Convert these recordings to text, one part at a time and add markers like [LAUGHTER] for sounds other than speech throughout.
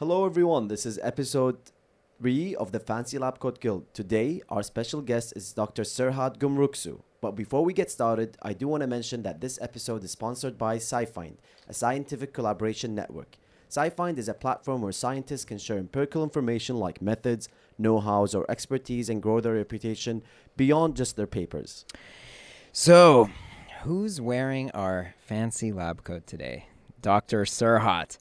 Hello, everyone. This is episode three of the Fancy Lab Coat Guild. Today, our special guest is Dr. Serhat Gumrukcu. But before we get started, I do want to mention that this episode is sponsored by SciFind, a scientific collaboration network. SciFind is a platform where scientists can share empirical information like methods, know-hows, or expertise and grow their reputation beyond just their papers. So, who's wearing our fancy lab coat today? Dr. Serhat.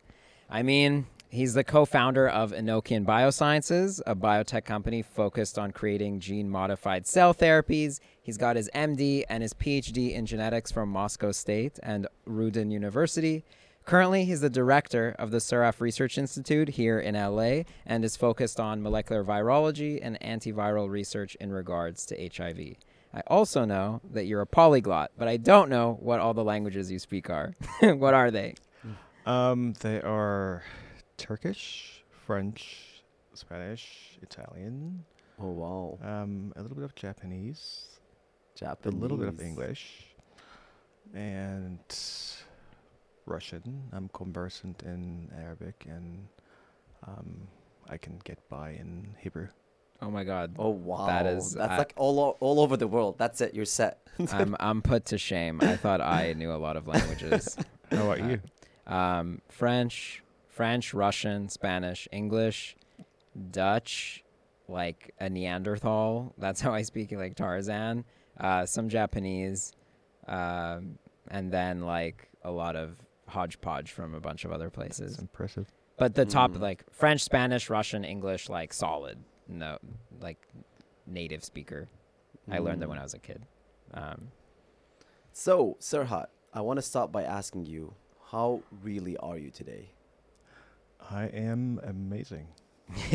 I mean, he's the co founder of Enochian Biosciences, a biotech company focused on creating gene modified cell therapies. He's got his MD and his PhD in genetics from Moscow State and RUDN University. Currently, he's the director of the Seraph Research Institute here in LA and is focused on molecular virology and antiviral research in regards to HIV. I also know that you're a polyglot, but I don't know what all the languages you speak are. [LAUGHS] what are they? Um, they are Turkish, French, Spanish, Italian, Oh, wow. um, a little bit of Japanese, Japanese. a little bit of English, and Russian. I'm conversant in Arabic, and um, I can get by in Hebrew. Oh my God. Oh, wow. That is- That's I- like all, o- all over the world. That's it. You're set. [LAUGHS] I'm, I'm put to shame. I thought I knew a lot of languages. [LAUGHS] How about Uh, you? Um, French, French, Russian, Spanish, English, Dutch, like a Neanderthal. That's how I speak, like Tarzan. Uh, some Japanese, um, and then like a lot of hodgepodge from a bunch of other It's places. impressive. But the top, Mm. like French, Spanish, Russian, English, like solid. No, like native speaker. I learned that Mm. when I was a kid. Um, So, Serhat, I want to start by asking you, how really are you today? I am amazing. [LAUGHS]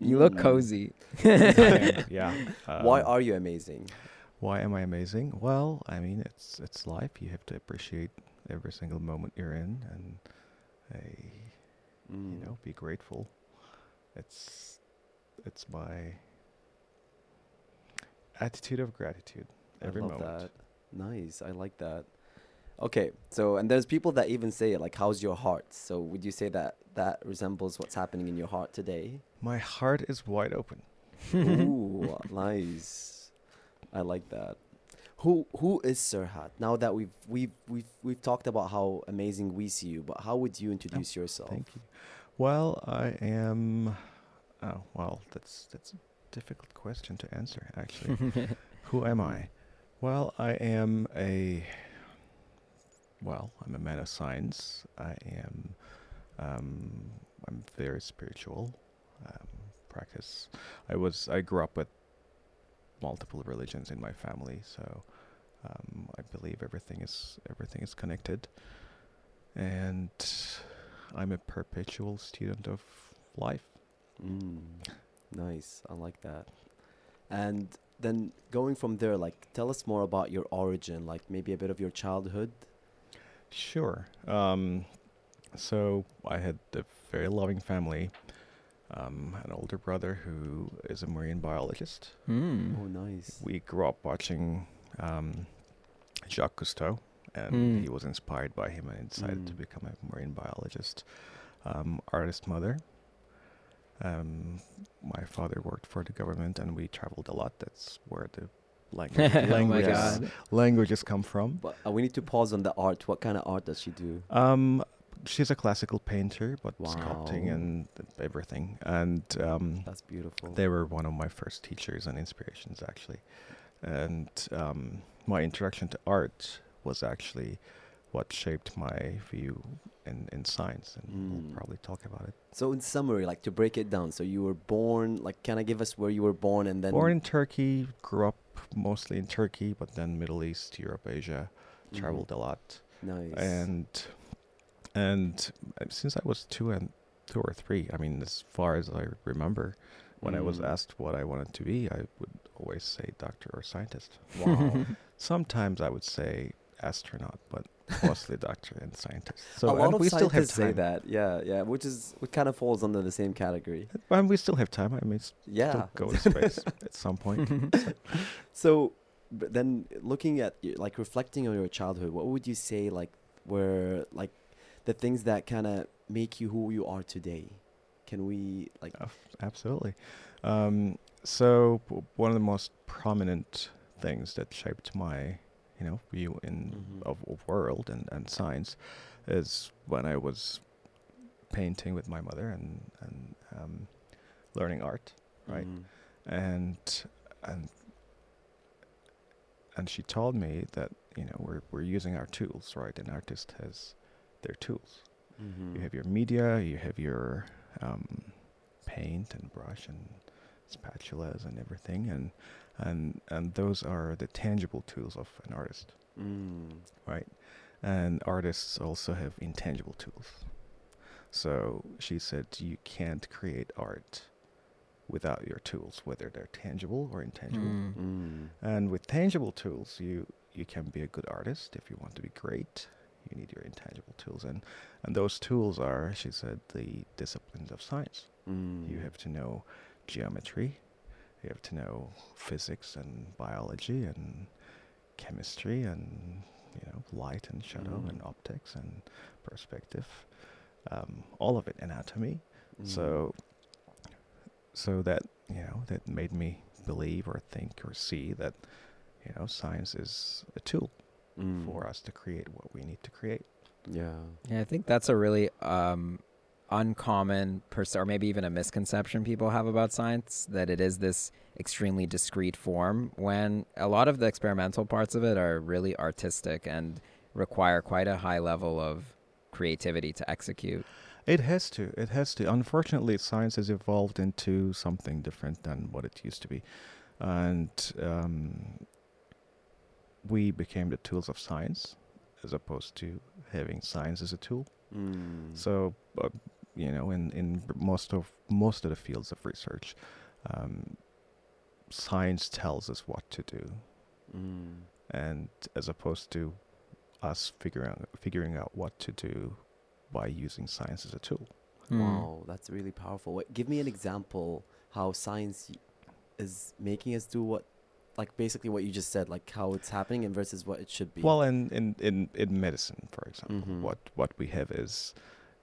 you look Mm. cozy. I [LAUGHS] yeah. [LAUGHS] Why Um, are you amazing? Why am I amazing? Well, I mean, it's it's life. You have to appreciate every single moment you're in, and uh, you Mm. know, be grateful. It's it's my attitude of gratitude every I love moment. that. Nice. I like that. Okay, so and there's people that even say it like, "How's your heart?" So would you say that that resembles what's happening in your heart today? My heart is wide open. Ooh, [LAUGHS] nice. I like that. Who who is Serhat? Now that we've we've we've we've talked about how amazing we see you, but how would you introduce yourself? Thank you. Well, I am. Oh, well, that's that's a difficult question to answer. Actually, [LAUGHS] who am I? Well, I am a. Well, I'm a man of science. I am. Um, I'm very spiritual. Um, practice. I was. I grew up with multiple religions in my family, so um, I believe everything is everything is connected. And I'm a perpetual student of life. Mm, nice. I like that. And then going from there, like, tell us more about your origin, like maybe a bit of your childhood. Sure. Um, so I had a very loving family. Um, an older brother who is a marine biologist. Hmm. Oh, nice. We grew up watching um, Jacques Cousteau, and Mm. he was inspired by him and decided to Mm. become a marine biologist. Um, artist mother. Um, my father worked for the government, and we traveled a lot. That's where the language, [LAUGHS] oh my languages, god. languages come from. But uh, we need to pause on the art. What kind of art does she do? Um, she's a classical painter, but sculpting and everything. And um, That's beautiful. they were one of my first teachers and inspirations, actually. And um, my introduction to art was actually what shaped my view in, in science, and Mm. we'll probably talk about it. So in summary, like to break it down, so you were born, like, can I give us where you were born and then Born in Turkey, grew up mostly in Turkey, but then Middle East, Europe, Asia, Mhm. traveled a lot. Nice. and and since I was two and two or three, I mean, as far as I remember, when I was Mm. asked what I wanted to be, I would always say doctor or scientist. [LAUGHS] wow. Sometimes I would say astronaut, but mostly doctor and scientist. So a lot of we still have scientists say that. Yeah, yeah, which is what kind of falls under the same category. And we still have time. I mean, Yeah. go to space [LAUGHS] at some point. [LAUGHS] So, but then looking at like reflecting on your childhood, what would you say like were like the things that kind of make you who you are today? Can we like? Uh, Absolutely. Um, so one of the most prominent things that shaped my, you know, view in Mhm. of, of world and, and science is when I was painting with my mother and and um, learning art, right? Mhm. And and and she told me that you know we're we're using our tools, right? An artist has their tools. Mhm. You have your media, you have your um, paint and brush and spatulas and everything, and and and those are the tangible tools of an artist, Mm. right? And artists also have intangible tools. So she said you can't create art without your tools, whether they're tangible or intangible. Mm. Mm. And with tangible tools, you you can be a good artist. If you want to be great, you need your intangible tools, and and those tools are, she said, the disciplines of science. Mm. You have to know geometry, you have to know physics and biology and chemistry and you know light and shadow Mm. and optics and perspective, um, all of it, anatomy. Mm. So, so that you know that made me believe or think or see that you know science is a tool Mm. for us to create what we need to create. Yeah. Yeah, I think that's a really um, uncommon, pers- or maybe even a misconception people have about science that it is this extremely discrete form. When a lot of the experimental parts of it are really artistic and require quite a high level of creativity to execute. It has to. It has to. Unfortunately, science has evolved into something different than what it used to be, and um, we became the tools of science as opposed to having science as a tool. Mm. So, uh, you know, in in most of most of the fields of research, um, science tells us what to do, Mm. and as opposed to us figuring out figuring out what to do by using science as a tool. Hmm. Wow, that's really powerful. Wait, give me an example how science is making us do what, like basically what you just said, like how it's happening and versus what it should be. Well, in, in, in, in medicine, for example, Mhm. what, what we have is,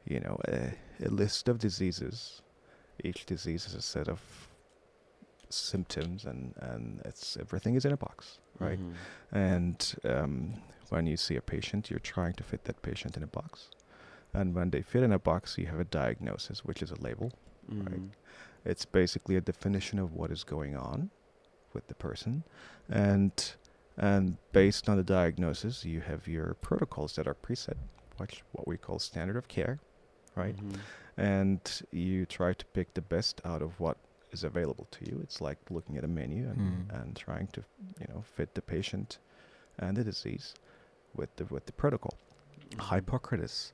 you know, a, a list of diseases. Each disease is a set of symptoms, and, and it's everything is in a box, right? Mhm. And um, when you see a patient, you're trying to fit that patient in a box. And when they fit in a box, you have a diagnosis, which is a label. right. Mhm. It's basically a definition of what is going on with the person, and and based on the diagnosis, you have your protocols that are preset, which what we call standard of care, right? Mhm. And you try to pick the best out of what is available to you. It's like looking at a menu and, Mm. and trying to you know fit the patient and the disease with the with the protocol. Mhm. Hippocrates,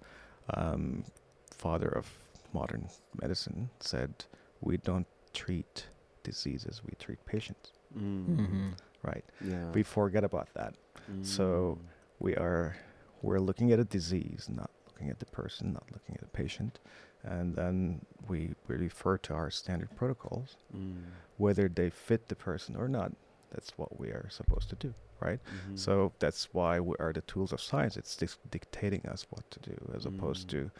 um, father of modern medicine, said, "We don't treat diseases; we treat patients." Mm. Mhm. Right? Yeah. We forget about that. so- Mm. We are we're looking at a disease, not looking at the person, not looking at the patient, and then we, we refer to our standard protocols, Mm. whether they fit the person or not. That's what we are supposed to do, right? Mhm. So that's why we are the tools of science. It's dis- dictating us what to do, as opposed Mm. to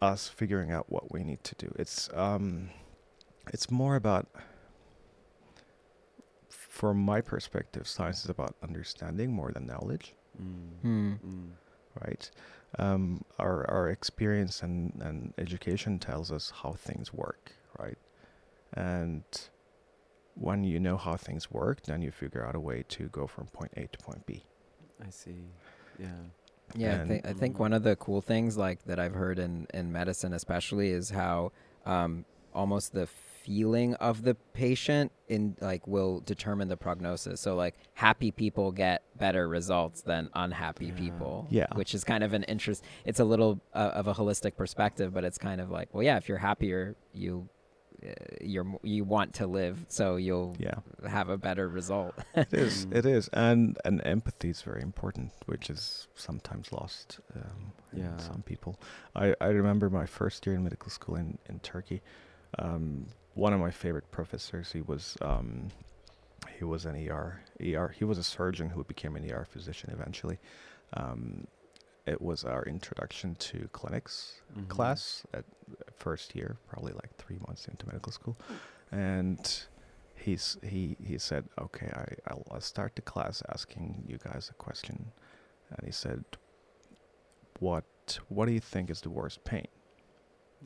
us figuring out what we need to do. It's um, it's more about, from my perspective, science is about understanding more than knowledge, Mm. Hmm. Mm. Right? Um, our our experience and, and education tells us how things work, right? And when you know how things work, then you figure out a way to go from point A to point B. I see. Yeah. Yeah, I, And- think I think one of the cool things like that I've heard in in medicine, especially, is how um, almost the feeling of the patient in like will determine the prognosis. So like happy people get better results than unhappy Yeah. people. Yeah. which is kind of an interest. It's a little uh, of a holistic perspective, but it's kind of like, well, yeah, if you're happier, you uh, you're you want to live, so you'll Yeah, have a better result. it is. [LAUGHS] It is, and and empathy is very important, which is sometimes lost. Um, Yeah. in some people. I I remember my first year in medical school in in Turkey. Um, one of my favorite professors. He was um, he was an ER ER. He was a surgeon who became an ER physician eventually. Um, it was our introduction to clinics Mhm. class at first year, probably like three months into medical school, and he's he he said, "Okay, I I'll, I'll start the class asking you guys a question," and he said, "What what do you think is the worst pain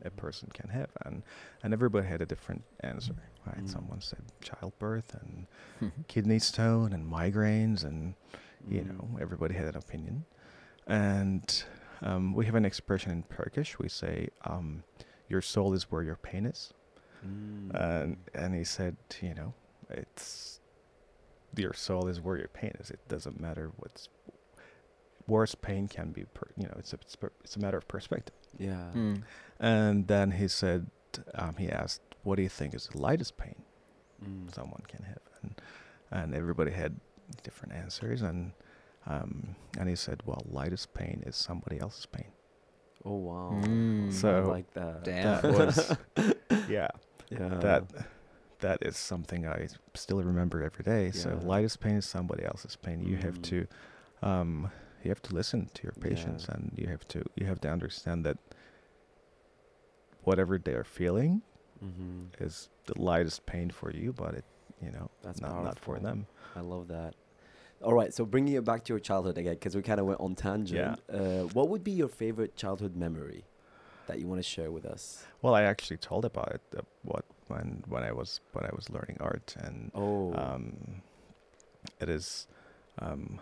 a person can have?" and and everybody had a different answer. Right? Mm. Someone said childbirth and [LAUGHS] kidney stone and migraines and you Mm. know everybody had an opinion and um, we have an expression in turkish we say um, your soul is where your pain is Mm. and and he said you know it's your soul is where your pain is it doesn't matter what's worse pain can be per, you know it's a it's, per- it's a matter of perspective yeah. Mm. and then he said um, he asked what do you think is the lightest pain Mm. someone can have and and everybody had different answers and um, and he said well lightest pain is somebody else's pain Oh wow. Mm. I So- like that. Damn. that [LAUGHS] was yeah Yeah. that that is something i still remember every day so lightest pain is somebody else's pain you have Mm. to um you have to listen to your patients Yeah. and you have to you have to understand that whatever they're feeling Mm-hmm. is the lightest pain for you but it you know That's not not for them I love that. All right, so bringing it back to your childhood again, because we kind of went on tangent. Uh, what would be your favorite childhood memory that you want to share with us? Well, I actually told about it uh, what when when I was when I was learning art, and Oh, um, it is. Um,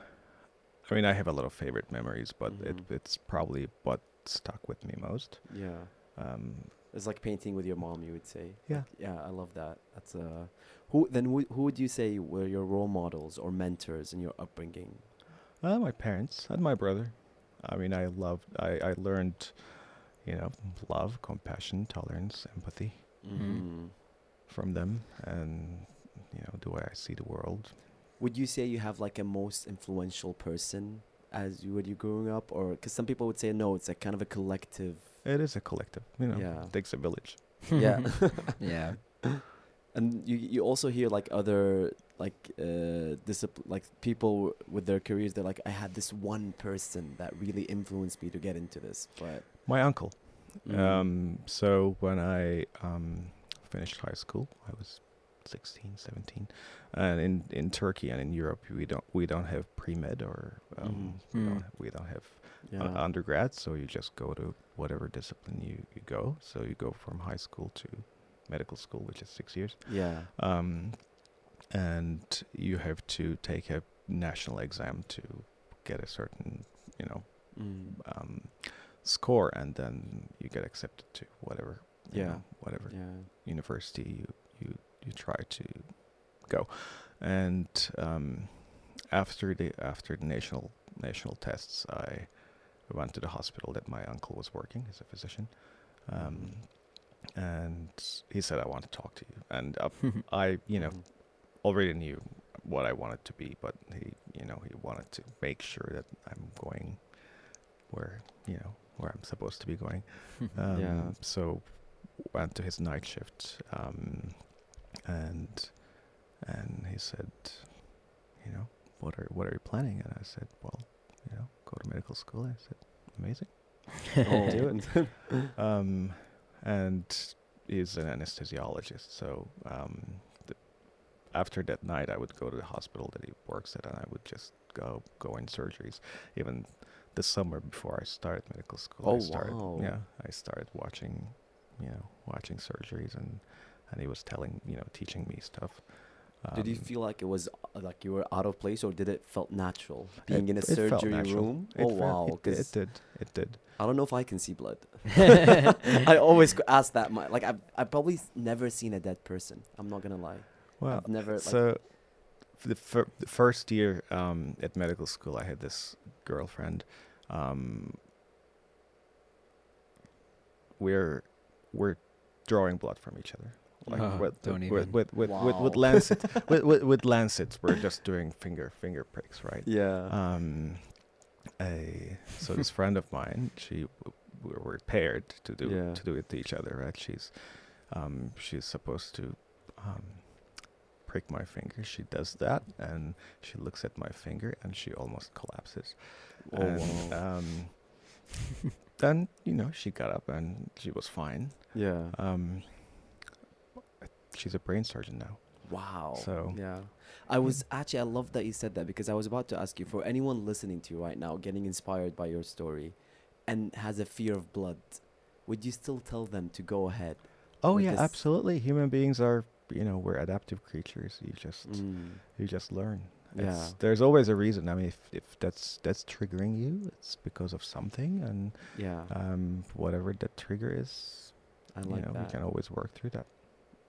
I mean, I have a lot of favorite memories, but it, Mhm. it's probably what stuck with me most. yeah. Um, It's like painting with your mom, you would say. Yeah. Like, yeah, I love that. That's uh, who then? Who, who would you say were your role models or mentors in your upbringing? uh, my parents and my brother. I mean, I loved. I I learned, you know, love, compassion, tolerance, empathy Mm-hmm. from them, and you know, the way I see the world. Would you say you have like a most influential person as you when you growing up, or because some people would say no, it's like kind of a collective. It is a collective, you know. Yeah. It takes a village. Yeah. [LAUGHS] [LAUGHS] yeah. and you you also hear like other like uh discipl- like people with their careers they're like i had this one person that really influenced me to get into this but My uncle. mm, Um, so when I um, finished high school, I was 16, 17, and in, in Turkey and in Europe, we don't we don't have pre med or um, Mhm. we Mm. don't we don't have yeah uh, undergrad. So you just go to whatever discipline you, you go. So you go from high school to medical school, which is six years, yeah um, and you have to take a national exam to get a certain you know mm, um, score, and then you get accepted to whatever, you Yeah. know, whatever yeah university you you try to go, and um, after the after the national national tests, I went to the hospital that my uncle was working as a physician, um, and he said, "I want to talk to you," and uh, [LAUGHS] I, you know, Mhm. already knew what I wanted to be, but he, you know, he wanted to make sure that I'm going where, you know, where I'm supposed to be going. [LAUGHS] Um, Yeah. So went to his night shift, um, and and he said, you know, what are what are you planning? And I said, well, you know, go to medical school. I said, amazing. [LAUGHS] do it. Um, and he's an anesthesiologist, so um, the, after that night, I would go to the hospital that he works at, and I would just go go in surgeries. Even the summer before I started medical school, I Oh, started, wow. yeah, I started watching, you know, watching surgeries, and and he was telling, you know, teaching me stuff. did you Um, feel like it was uh, like you were out of place or did it felt natural being it- in a surgery room It oh felt- wow it, it did, it did. i don't know if i can see blood [LAUGHS] [LAUGHS] i always [LAUGHS] ask that my like i've, I've probably never seen a dead person i'm not gonna lie Well, i've never like so for the, fir- the first year um, at medical school, I had this girlfriend. Um, we're we're drawing blood from each other. Like Oh, with, don't with, even. with, with, with, with lancet [LAUGHS] with, with, with lancets we're just doing finger finger pricks right yeah um a so this friend of mine she we were paired to do Yeah. to do it to each other right she's um she's supposed to um prick my finger she does that and she looks at my finger and she almost collapses oh and wow um then you know she got up and she was fine. Yeah. Um, she's a brain surgeon now. Wow. So- yeah, I was actually I love that you said that because I was about to ask you for anyone listening to you right now, getting inspired by your story, and has a fear of blood, would you still tell them to go ahead? Oh yeah, this- absolutely. Human beings are you know we're adaptive creatures. You just Mm. you just learn. Yeah. There's always a reason. I mean, if, if that's that's triggering you, it's because of something, and Yeah. um, whatever that trigger is, I you like know, that. we can always work through that.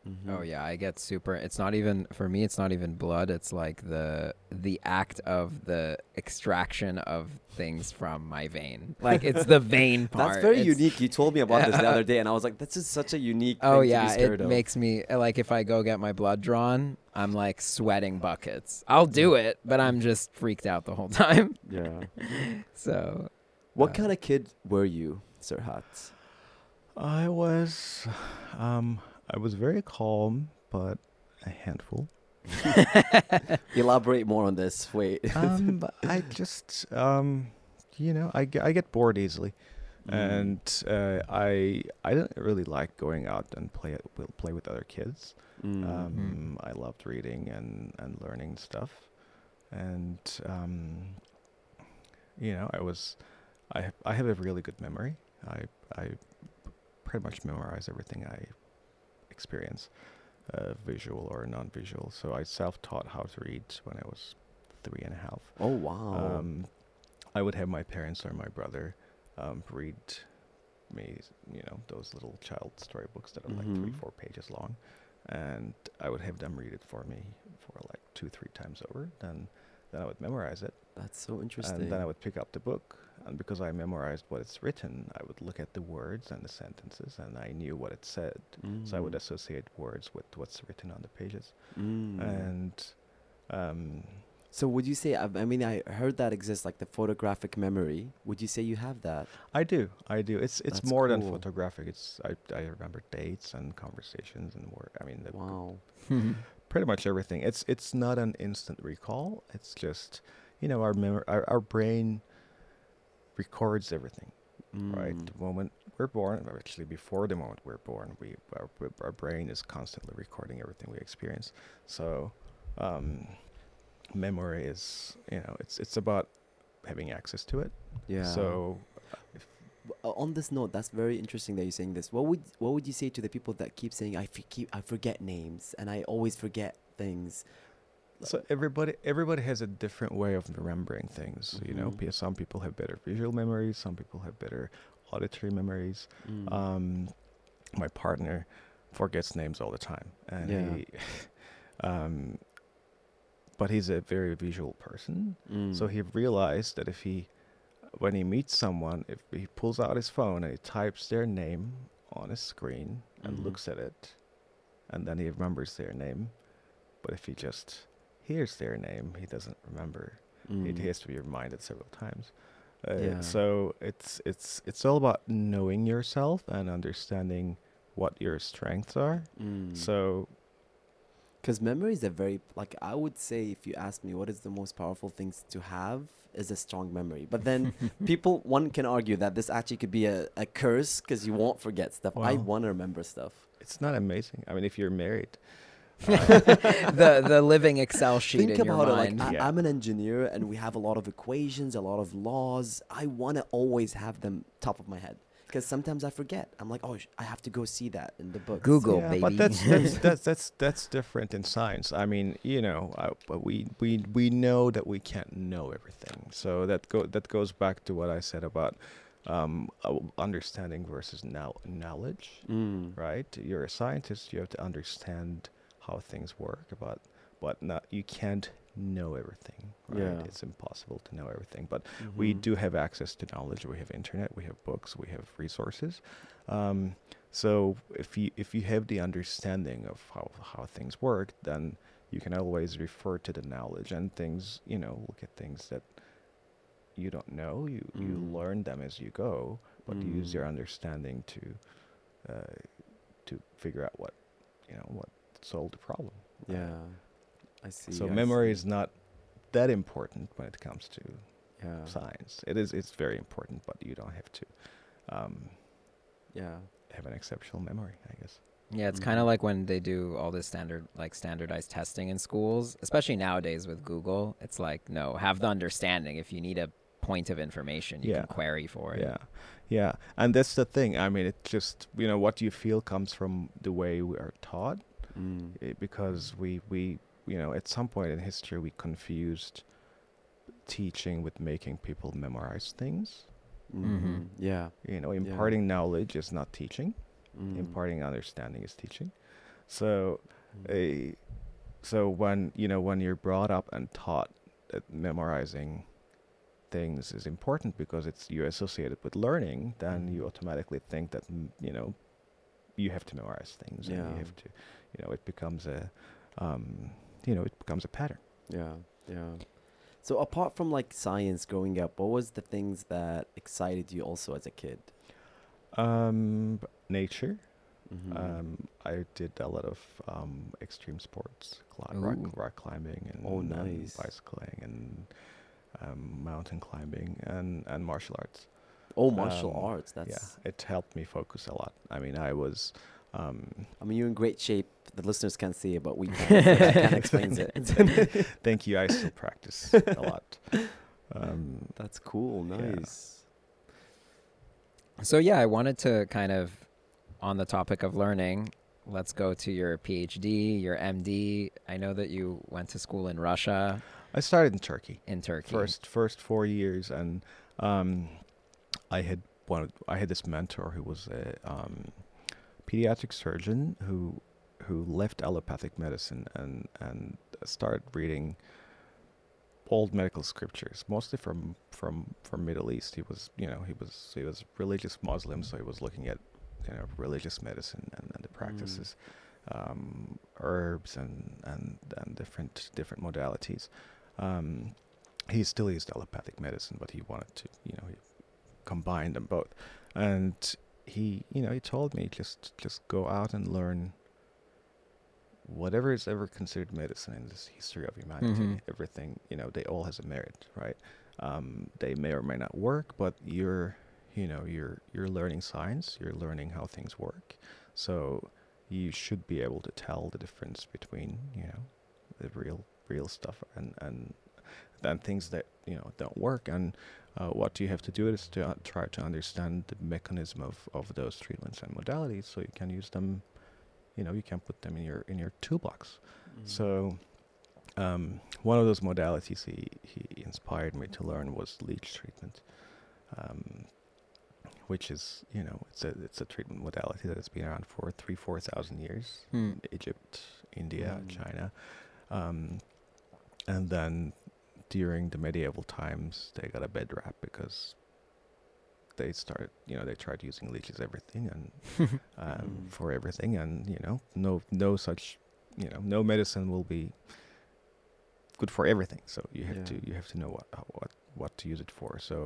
Mhm. Oh yeah, I get super. It's not even for me. It's not even blood. It's like the the act of the extraction of things from my vein. Like it's the [LAUGHS] vein part. That's very It's- unique. You told me about this the other [LAUGHS] day, and I was like, "This is such a unique." Oh thing yeah, to be scared it of. makes me like if I go get my blood drawn, I'm like sweating buckets. I'll do it, but I'm just freaked out the whole time. Yeah. [LAUGHS] So What Uh, kind of kid were you, Serhat? I was, um, I was very calm, but a handful. [LAUGHS] Elaborate more on this. Wait. [LAUGHS] um, but I just, um, you know, I, I get bored easily, Mm. and uh, I I didn't really like going out and play play with other kids. Mm. Um, I loved reading and, and learning stuff, and um, you know, I was, I have, I have a really good memory. I I pretty much memorize everything I experience, uh, visual or non-visual. So I self-taught how to read when I was three and a half. oh wow. Um, I would have my parents or my brother um, read me, you know, those little child storybooks that are like three, Mhm. four pages long, and I would have them read it for me for like two, three times over. Then, then I would memorize it, That's so interesting. and then I would pick up the book, and because I memorized what it's written, I would look at the words and the sentences, and I knew what it said. So I would Mm. associate words with what's written on the pages, Mm. and um, So would you say? I I mean, I heard that exists, like the photographic memory. Would you say you have that? I do, I do. It's it's That's more than photographic. It's I I remember dates and conversations and work. I mean, the, Wow. [LAUGHS] pretty much everything. It's it's not an instant recall. It's just you know our mem- our, our brain records everything. Right, Mm. the moment we're born, actually before the moment we're born, we our, our brain is constantly recording everything we experience. So, um, memory is you know it's it's about having access to it. Yeah. So uh, on this note, that's very interesting that you're saying this. What would what would you say to the people that keep saying I keep I forget names and I always forget things? So everybody everybody has a different way of remembering things. You know, Mhm. Some people have better visual memories, some people have better auditory memories. Mm. Um, my partner forgets names all the time, and Yeah. he, [LAUGHS] um, but he's a very visual person. So Mm. he realized that if he, when he meets someone, if he pulls out his phone and he types their name on a screen and Mhm. looks at it, and then he remembers their name, but if he just hears their name, he doesn't remember. Mm. has to be reminded several times. Uh, Yeah. So it's it's it's all about knowing yourself and understanding what your strengths are. Mm. So Because memory is a very like I would say if you ask me what is the most powerful things to have is a strong memory. But then [LAUGHS] people one can argue that this actually could be a, a curse because you won't forget stuff. I want to remember stuff. it's not amazing. I mean, if you're married, the the living Excel sheet Think in your about it mind. like I, Yeah. I'm an engineer and we have a lot of equations, a lot of laws. I want to always have them top of my head because sometimes I forget. I'm like, oh, sh- I have to go see that in the book. Google, yeah, baby. but that's that's, [LAUGHS] that's that's that's different in science. I mean, you know, I, but we we we know that we can't know everything. So that go that goes back to what I said about um, uh, understanding versus now knowledge. Mm. right? You're a scientist. You have to understand how things work, but but not you can't know everything. Right? Yeah. It's impossible to know everything. But we Mhm. do have access to knowledge. We have internet. We have books. We have resources. Um, so if you if you have the understanding of how how things work, then you can always refer to the knowledge and things. You know, look at things that you don't know. You you Mm. learn them as you go, but use Mm. your understanding to uh, to figure out what you know what solved the problem. Yeah, I see. so I memory see. is not that important when it comes to Yeah. science. It is it's very important, but you don't have to um, Yeah. have an exceptional memory, I guess. Yeah, it's kind Mhm. of like when they do all this standard, like standardized testing in schools, especially nowadays with Google. It's like, no, have the understanding. If you need a point of information, you Yeah. can query for it. Yeah, yeah, and that's the thing. I mean, it just you know what you feel comes from the way we are taught, Mm. eh, because we we you know at some point in history we confused teaching with making people memorize things. Mhm. Yeah. You know, Yeah. imparting knowledge is not teaching. Mm. Imparting understanding is teaching. So, Mm. a so when you know when you're brought up and taught that memorizing things is important because it's you associate it with learning, then you Mhm. automatically think that mm, you know you have to memorize things and you have to you know it becomes a um, you know it becomes a pattern. Yeah, yeah. So apart from like science growing up, what was the things that excited you also as a kid? Um, nature. Mhm. Um, I did a lot of um, extreme sports, cli- rock, rock climbing, and Oh, um, nice. bicycling, and um, mountain climbing, and, and martial arts. oh, martial um, arts. That's. yeah, it helped me focus a lot. I mean, I was. Um, I mean, you're in [LAUGHS] great shape. The listeners can't see it, but we can. so [LAUGHS] that kind of explains it. [LAUGHS] thank you. I still practice a lot. Um, That's cool. Yeah. Nice. So yeah, I wanted to kind of, on the topic of learning, let's go to your PhD, your MD. I know that you went to school in Russia, I started in Turkey. in Turkey. first first four years and um i had one i had this mentor who was a um pediatric surgeon who who left allopathic medicine and and started reading old medical scriptures mostly from from from middle east. He was you know he was he was religious muslim so he was looking at you know religious medicine and, and the practices um herbs and and and different different modalities. Um he still used allopathic medicine, but he wanted to, you know, he combine them both. And he, you know, he told me just just go out and learn whatever is ever considered medicine in this history of humanity. Mhm. Everything, you know, they all has a merit, right? Um, they may or may not work, but you're, you know, you're you're learning science. You're learning how things work. So you should be able to tell the difference between, you know, the real real stuff and and then things that you know don't work and uh, what you have to do is to uh, try to understand the mechanism of, of those treatments and modalities so you can use them you know you can put them in your in your toolbox Mm. so um, one of those modalities he, he inspired me to learn was leech treatment um, which is you know it's a it's a treatment modality that has been around for three four thousand years Hmm. Egypt, India, Mm. China, um, and then during the medieval times they got a bad rap because they started, you know, they tried using leeches everything and [LAUGHS] um, Mm. for everything, and you know, no no such, you know, no medicine will be good for everything. So you have Yeah. to you have to know what what what to use it for. So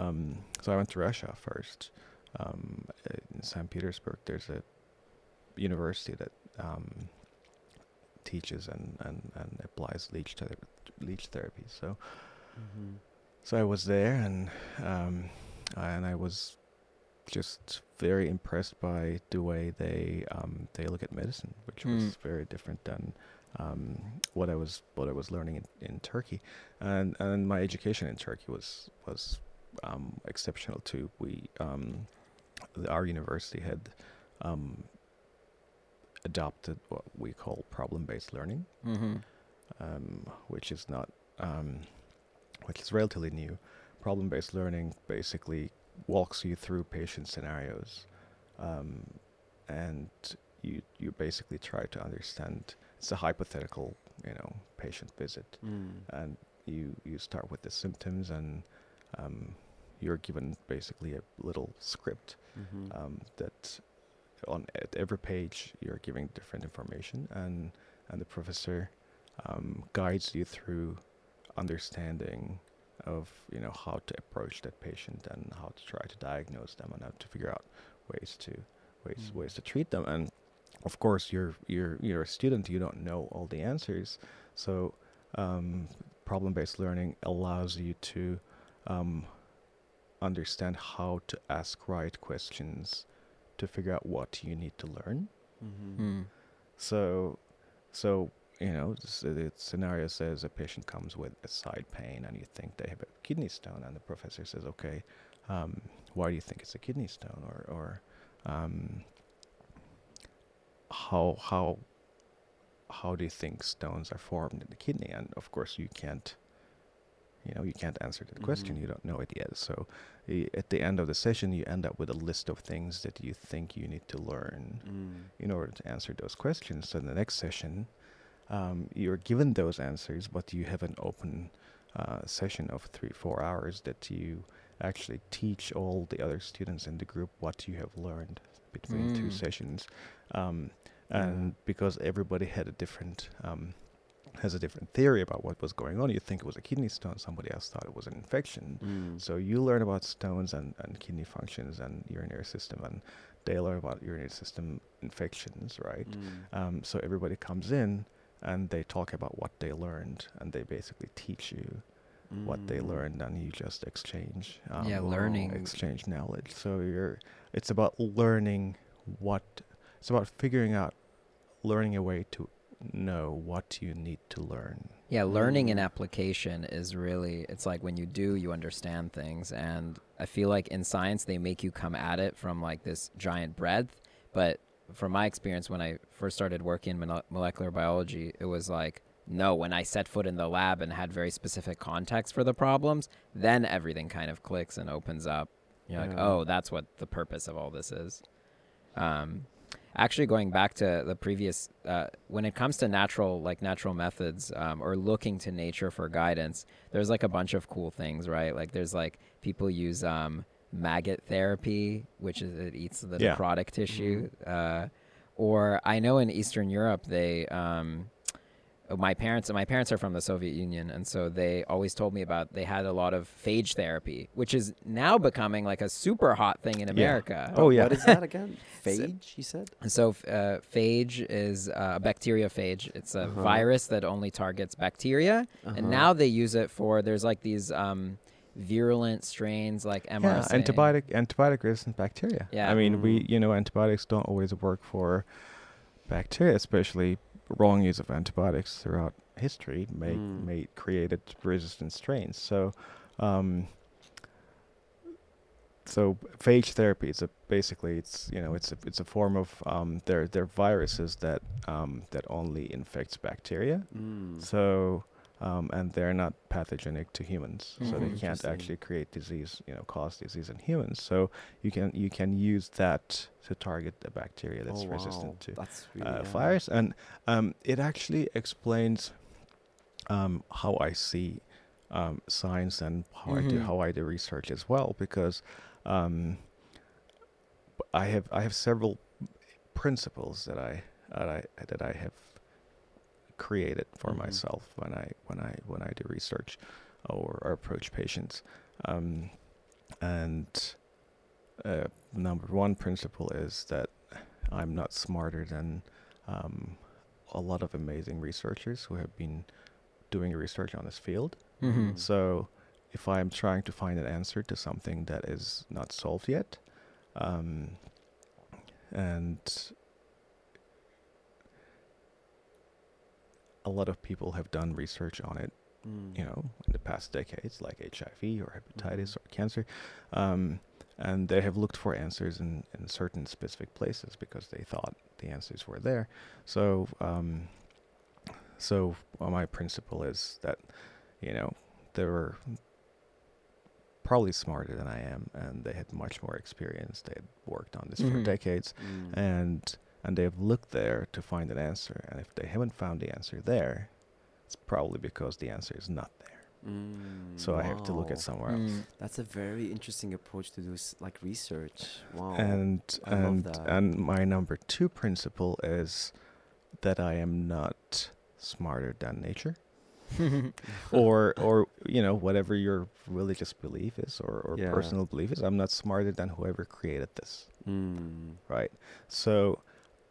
um, so I went to Russia first. Um, in St. Petersburg, there's a university that um, teaches and, and, and applies leech ther- leech therapy. So Mhm. so I was there and um, and I was just very impressed by the way they um, they look at medicine, which was Mm. very different than um, what I was what I was learning in, in Turkey, and and my education in Turkey was was um, exceptional too. We um, the- our university had um, adopted what we call problem based learning Mm-hmm. um, which is not, um, which is relatively new. Problem-based learning basically walks you through patient scenarios, um, and you you basically try to understand. It's a hypothetical, you know, patient visit, Mm. and you you start with the symptoms, and um, you're given basically a little script Mhm. um, that on at every page you're giving different information and and the professor um, guides you through understanding of you know how to approach that patient and how to try to diagnose them and how to figure out ways to ways Mm. ways to treat them and of course you're you're you're a student you don't know all the answers so um, problem based learning allows you to um, understand how to ask right questions to figure out what you need to learn. Mm-hmm. Mm. So, so you know, s- the scenario says a patient comes with a side pain, and you think they have a kidney stone, and the professor says, "Okay, um, why do you think it's a kidney stone?" Or, or um, how how how do you think stones are formed in the kidney? And of course, you can't. You know, you can't answer that question. Mhm. You don't know it yet. So, y- at the end of the session, you end up with a list of things that you think you need to learn Mm. in order to answer those questions. So in the next session, um, you're given those answers, but you have an open uh, session of three, four hours that you actually teach all the other students in the group what you have learned between two Mm. sessions. Um, Yeah. and because everybody had a different um, has a different theory about what was going on, you think it was a kidney stone, somebody else thought it was an infection. Mm. So you learn about stones and, and kidney functions and urinary system, and they learn about urinary system infections, right? Mm. Um, so everybody comes in and they talk about what they learned, and they basically teach you what they Mm. learned, and you just exchange. Um, Yeah, learning. exchange knowledge. So you're, it's about learning what, it's about figuring out, learning a way to know what you need to learn. Yeah, learning and application is really it's like when you do you understand things and I feel like in science they make you come at it from like this giant breadth, but from my experience when I first started working in molecular biology, it was like no, when I set foot in the lab and had very specific context for the problems, then everything kind of clicks and opens up. You're like, "Oh, that's what the purpose of all this is." Um actually going back to the previous uh, when it comes to natural like natural methods um, or looking to nature for guidance there's like a bunch of cool things right like there's like people use um, maggot therapy which is it eats the Yeah. necrotic tissue uh, or i know in eastern europe they um, my parents my parents are from the Soviet Union and so they always told me about they had a lot of phage therapy which is now becoming like a super hot thing in America. Oh, yeah. What is that again? [LAUGHS] Phage, he said? And So, uh, phage is uh, a bacteriophage. It's a Uh-huh. virus that only targets bacteria. Uh-huh. And now they use it for, there's like these um, virulent strains like MRSA. Yeah, MRSA. antibiotic antibiotic resistant bacteria. Yeah. I mean, we Mm. you know antibiotics don't always work for bacteria, especially wrong use of antibiotics throughout history may Mm. may created resistant strains. So, um, so phage therapy is a basically it's you know it's a it's a form of um they're they're viruses that um that only infects bacteria. Mm. So, um, and they're not pathogenic to humans, so Mhm. they can't actually create disease, you know, cause disease in humans. So you can you can use that to target the bacteria that's oh, wow. resistant to That's really, uh, and um, it actually explains um, how I see um, science and how I do Mhm. how I do research as well, because um, I have I have several principles that I that I that I have created for Mhm. myself when I when I when I do research or, or approach patients. Um, and uh, number one principle is that I'm not smarter than um, a lot of amazing researchers who have been doing research on this field. Mhm. So if I'm trying to find an answer to something that is not solved yet, um, and a lot of people have done research on it, Mm. you know, in the past decades, like HIV or hepatitis Mhm. or cancer, um, and they have looked for answers in, in certain specific places because they thought the answers were there. So, um, so uh, my principle is that, you know, they were probably smarter than I am, and they had much more experience. They had worked on this for Mhm. decades, Mm. and and they've looked there to find an answer. And if they haven't found the answer there, it's probably because the answer is not there. Mm, So I have to look at somewhere else. Mm. That's a very interesting approach to do s- like research. Wow. And I love and that. and my number two principle is that I am not smarter than nature, [LAUGHS] or or you know whatever your religious belief is or, or Yeah. personal belief is. I'm not smarter than whoever created this. Mm. right? So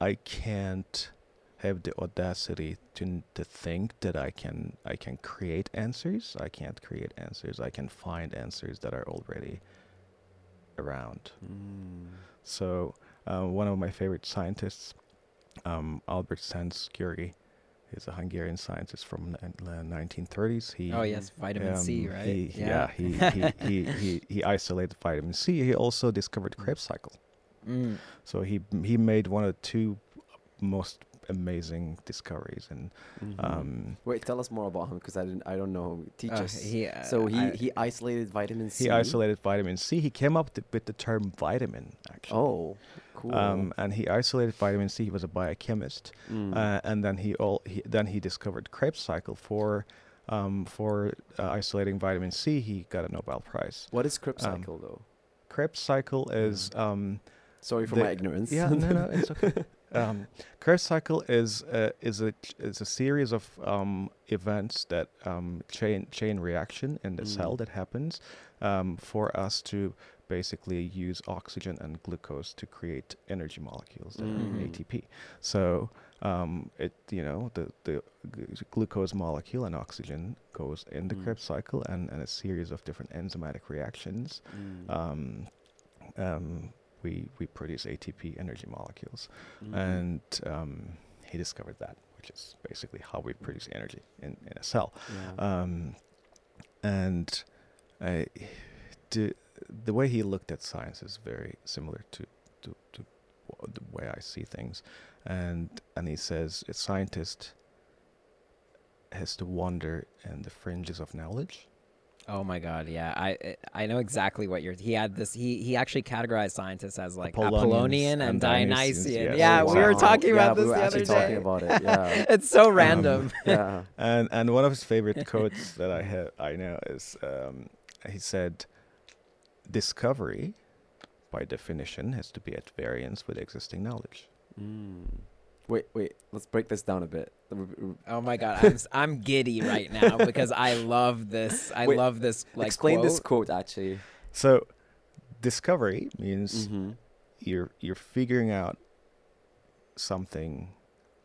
I can't have the audacity to to think that I can I can create answers. I can't create answers. I can find answers that are already around. Mm. So uh, one of my favorite scientists, um, Albert Szent-Györgyi, is a Hungarian scientist from the 1930s. He Oh yes, vitamin C, um, right? He, yeah, he, he, he, he, he [LAUGHS] isolated vitamin C. He also discovered Krebs cycle. Mm. So he he made one of the two most amazing discoveries. And Mhm. um, Wait, tell us more about him because I didn't. I don't know. Teach Uh, us. he, uh, so he I- he isolated vitamin C. he isolated vitamin C. He came up th- with the term vitamin, actually. Oh, cool. Um, and he isolated vitamin C. He was a biochemist, Mm. uh, and then he all he, then he discovered Krebs cycle for um, for uh, isolating vitamin C. He got a Nobel Prize. what is Krebs um, cycle though? Krebs cycle is um, Sorry for the- my ignorance. yeah no no it's okay. [LAUGHS] Um, Krebs cycle is uh, is a is a series of um, events that um, chain chain reaction in the cell Mm. that happens um, for us to basically use oxygen and glucose to create energy molecules that Mm. are ATP. So um, it you know the the glucose molecule and oxygen goes in the Mm. Krebs cycle and, and a series of different enzymatic reactions Mm. um, um, we we produce ATP energy molecules, Mhm. and um, he discovered that, which is basically how we produce energy in, in a cell. yeah. Um, and I, the the way he looked at science is very similar to to, to the way I see things, and and he says a scientist has to wander in the fringes of knowledge. Oh my god, yeah. I I know exactly what you're he had this he he actually categorized scientists as like Apollonians Apollonian and, and Dionysians, Dionysian. yes. Yeah, Oh, we were wow. talking yeah, about this we were the actually other talking day. about it. Yeah. [LAUGHS] it's so random. [LAUGHS] yeah. And and one of his favorite quotes that I have I know is um, he said, "Discovery, by definition, has to be at variance with existing knowledge." Mm. Wait, wait. Let's break this down a bit. R- r- Oh my god, I'm s- I'm giddy right now [LAUGHS] because I love this. I Wait, love this like Explain this quote. quote actually. So, discovery means Mm-hmm. you're you're figuring out something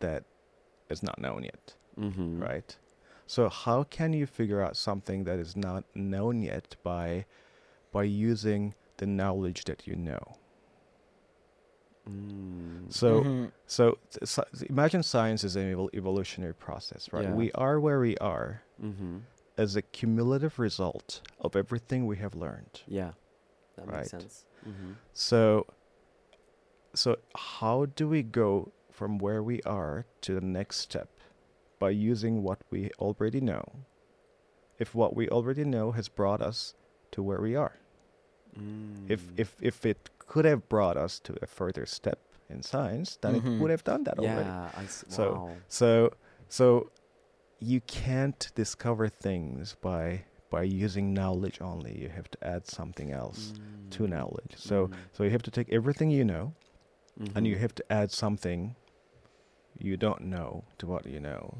that is not known yet, Mm-hmm. right? So how can you figure out something that is not known yet by by using the knowledge that you know? Mm. So Mhm. So, sci- imagine science is an evol- evolutionary process, right? Yeah. We are where we are Mm-hmm. as a cumulative result of everything we have learned. Yeah. That Right. makes sense. Mm-hmm. So, so how do we go from where we are to the next step by using what we already know? If what we already know has brought us to where we are, if Mm. if if it could have brought us to a further step in science, then Mhm. it would have done that already. yeah, I s- So- wow. So so you can't discover things by by using knowledge only. You have to add something else to Mm. knowledge. So Mm. so you have to take everything you know and you Mhm. have to add something you don't know to what you know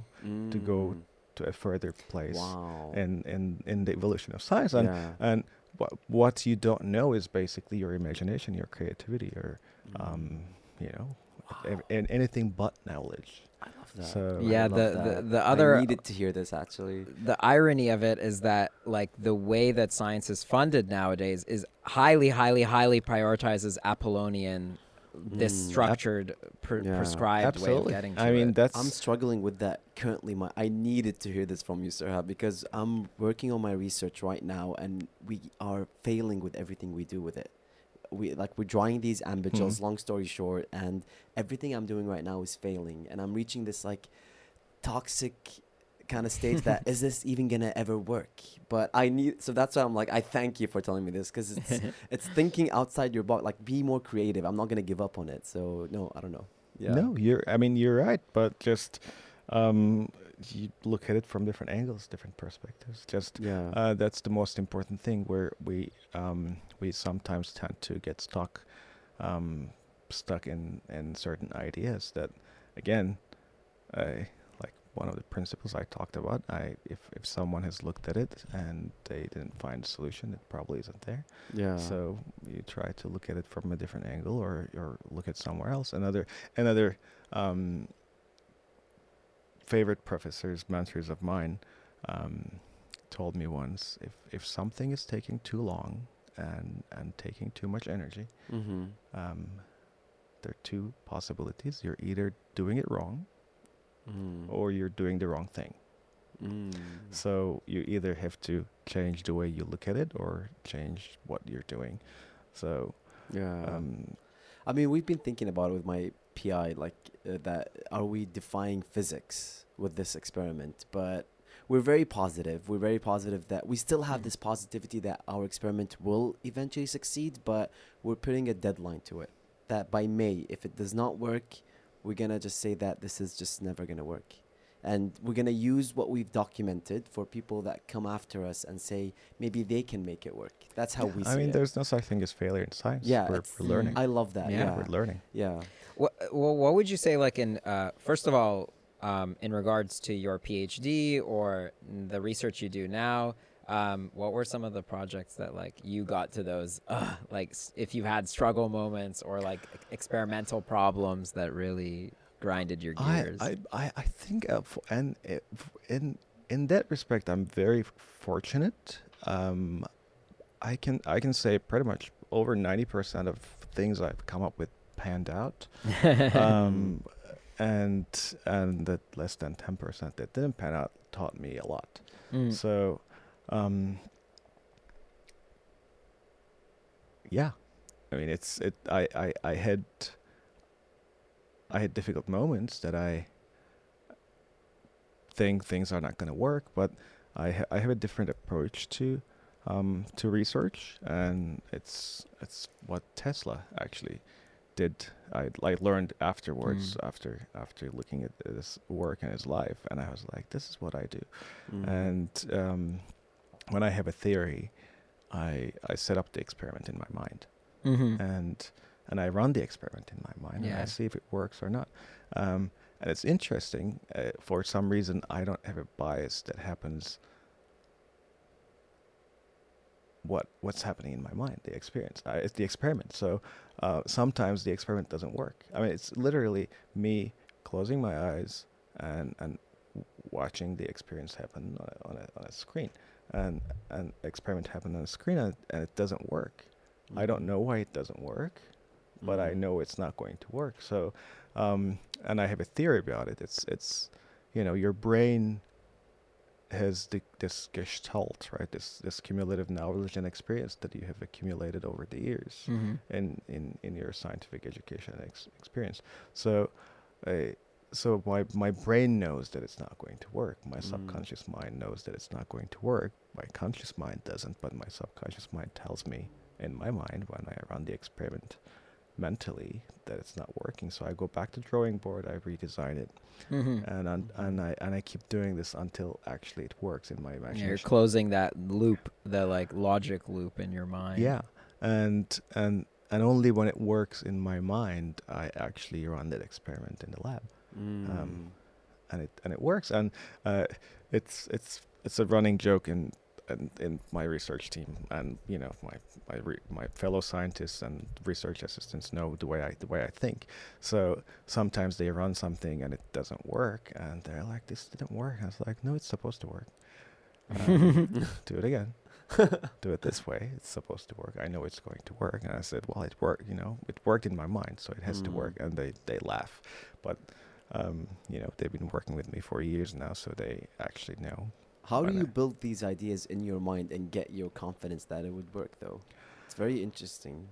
to go Mm. to a further place Wow. in, in, in the evolution of science. And yeah. and what what you don't know is basically your imagination, your creativity, or Mm. um, you know, Wow. ev- and anything but knowledge. I love that. so- Yeah, love the- the- that. the I other- needed to hear this actually. the irony of it is that like the way that science is funded nowadays is highly highly highly prioritizes apollonian this Mm. structured pre- Yeah. prescribed way of getting to I mean, it. that's I'm struggling with that currently. My I needed to hear this from you, Serhat, because I'm working on my research right now, and we are failing with everything we do with it. We like we're drawing these ambigels. Mhm. Long story short, and everything I'm doing right now is failing, and I'm reaching this like toxic kind of stage that [LAUGHS] is this even gonna ever work? But I need so that's why I'm like I thank you for telling me this because it's [LAUGHS] it's thinking outside your box. Like be more creative. I'm not gonna give up on it. So no, I don't know. Yeah. No, you're. I mean, you're right, but just um, you look at it from different angles, different perspectives. Just Yeah. uh, that's the most important thing. Where we um, we sometimes tend to get stuck, um, stuck in in certain ideas that, again, I one of the principles I talked about. I if if someone has looked at it and they didn't find a solution, it probably isn't there. yeah. So you try to look at it from a different angle, or or look at somewhere else. Another another um, favorite professors, mentors of mine, um, told me once if if something is taking too long and and taking too much energy, Mm-hmm. um, there are two possibilities. You're either doing it wrong Mm. or you're doing the wrong thing. Mm. So you either have to change the way you look at it or change what you're doing. So Yeah. um, I mean, we've been thinking about it with my PI, like uh, that. Are we defying physics with this experiment? But we're very positive. We're very positive that we still have this positivity that our experiment will eventually succeed. But we're putting a deadline to it. That by May, if it does not work, we're gonna just say that this is just never gonna work. And we're gonna use what we've documented for people that come after us and say maybe they can make it work. That's how yeah, we see I mean, it. there's no such thing as failure in science. Yeah, we're, we're learning. I love that. Yeah. Yeah, We're learning. yeah. What, well, what would you say, like, in uh, first of all, um, in regards to your PhD or the research you do now? Um, what were some of the projects that like you got to those uh, like if you had struggle moments or like experimental problems that really grinded your gears? I, I, I think, uh, and uh, in in that respect, I'm very fortunate. Um, I can I can say pretty much over ninety percent of things I've come up with panned out, [LAUGHS] um, and and that less than ten percent that didn't pan out taught me a lot. Mm. So, um, yeah, I mean, it's it. I I I had I had difficult moments that I think things are not going to work, but I ha- I have a different approach to um to research, and it's it's what Tesla actually did. I I learned afterwards Mm. after after looking at his work and his life, and I was like, this is what I do. Mm. And um, when I have a theory, I I set up the experiment in my mind, Mhm. and and I run the experiment in my mind, and I see if it works or not. Um, and it's interesting. Uh, for some reason, I don't have a bias that happens. What what's happening in my mind? The experience. I, it's the experiment. So uh, sometimes the experiment doesn't work. I mean, it's literally me closing my eyes and and watching the experience happen on a, on a, on a screen, and an experiment happen on the screen, and, and it doesn't work. I don't know why it doesn't work, but I Mhm. know it's not going to work. So, um, and I have a theory about it. It's it's, you know, your brain has the, this gestalt, right? This this cumulative knowledge and experience that you have accumulated over the years Mhm. in in in your scientific education ex- experience. So, uh, so my my brain knows that it's not going to work. My Mm. subconscious mind knows that it's not going to work. My conscious mind doesn't, but my subconscious mind tells me in my mind when I run the experiment mentally that it's not working. So I go back to drawing board. I redesign it, Mhm. and un- and I and I keep doing this until actually it works in my Yeah, imagination. you're closing that loop, the like logic loop in your mind. Yeah, and and and only when it works in my mind, I actually run that experiment in the lab, Mm. um, and it and it works. And uh, it's it's it's a running joke in in, in my research team, and you know my my re- my fellow scientists and research assistants know the way I the way I think. So sometimes they run something and it doesn't work, and they're like, "This didn't work." I was like, "No, it's supposed to work." Um, [LAUGHS] do it again. do it this way. It's supposed to work. I know it's going to work. And I said, well, it worked. You know, it worked in my mind, so it has to work. Mm. And they they laugh, but um, you know, they've been working with me for years now, so they actually know. How do you build these ideas in your mind and get your confidence that it would work, though? It's very interesting.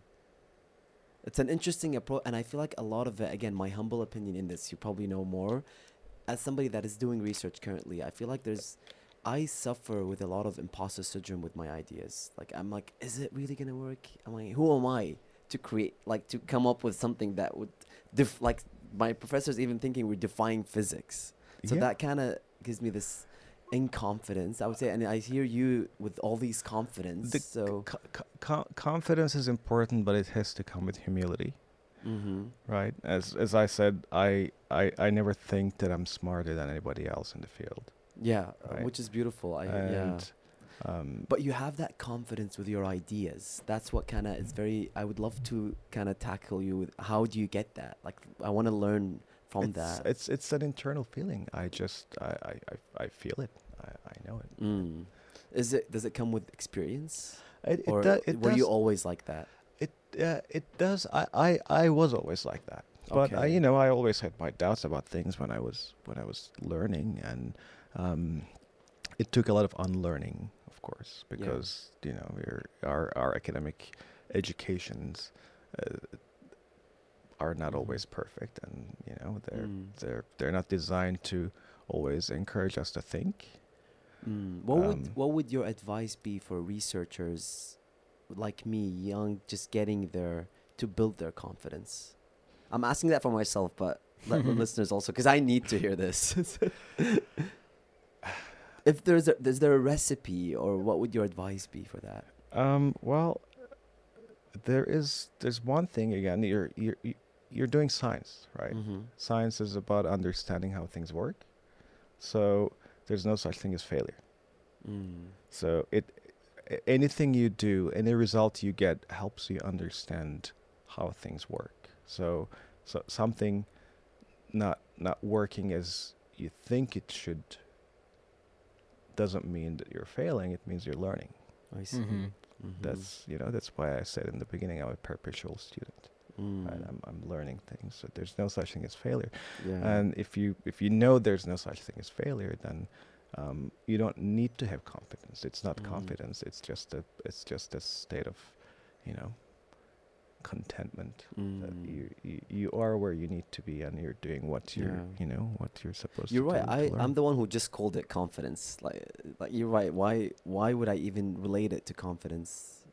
It's an interesting approach, and I feel like a lot of it, again, my humble opinion in this, you probably know more. As somebody that is doing research currently, I feel like there's, I suffer with a lot of imposter syndrome with my ideas. Like, I'm like, is it really gonna work? I'm like, who am I to create, like, to come up with something that would, def- like, my professor's even thinking we're defying physics. So Yeah. that kind of gives me this inconfidence, I would say. And I hear you with all these confidence. The so, Co- co- co- confidence is important, but it has to come with humility, mm-hmm. right? As as I said, I I, I never think that I'm smarter than anybody else in the field. yeah, uh, Right. which is beautiful. I yeah. um, But you have that confidence with your ideas. That's what kind of is very. I would love to kind of tackle you with how do you get that? Like, I want to learn from it's, that? It's it's an internal feeling. I just I, I, I feel it. I, I know it. Mm. Is it does it come with experience, It, it, or do- it were does. you always like that? It uh, it does. I, I I was always like that. But I, you know, I always had my doubts about things when I was when I was learning, and um, it took a lot of unlearning, of course, Yeah. because you know we're, our our academic educations uh, are not Mhm. always perfect, and you know they're Mm. they're they're not designed to always encourage us to think. Mm. What would Um, what would your advice be for researchers like me, young, just getting there to build their confidence? I'm asking that for myself, but let the [LAUGHS] listeners also, because I need to hear this. [LAUGHS] [LAUGHS] if there's a, is there a recipe, or what would your advice be for that? Um, well, there is there's one thing again. You're you're you- you're doing science, right? Mm-hmm. Science is about understanding how things work. So there's no such thing as failure. Mm. So it anything you do, any result you get helps you understand how things work. So so something not not working as you think it should doesn't mean that you're failing. It means you're learning. I see. Mhm. Mhm. That's you know that's why I said in the beginning I'm a perpetual student. Mm. Right? I'm I'm learning things. So there's no such thing as failure. yeah. And if you if you know there's no such thing as failure, then um, you don't need to have confidence. It's not Mm. confidence. It's just a it's just a state of, you know, contentment. That Mm. you, you you are where you need to be, and you're doing what you're Yeah. you know what you're supposed to do. You're to right. I to I'm the one who just called it confidence. Like like you're right. Why why would I even relate it to confidence?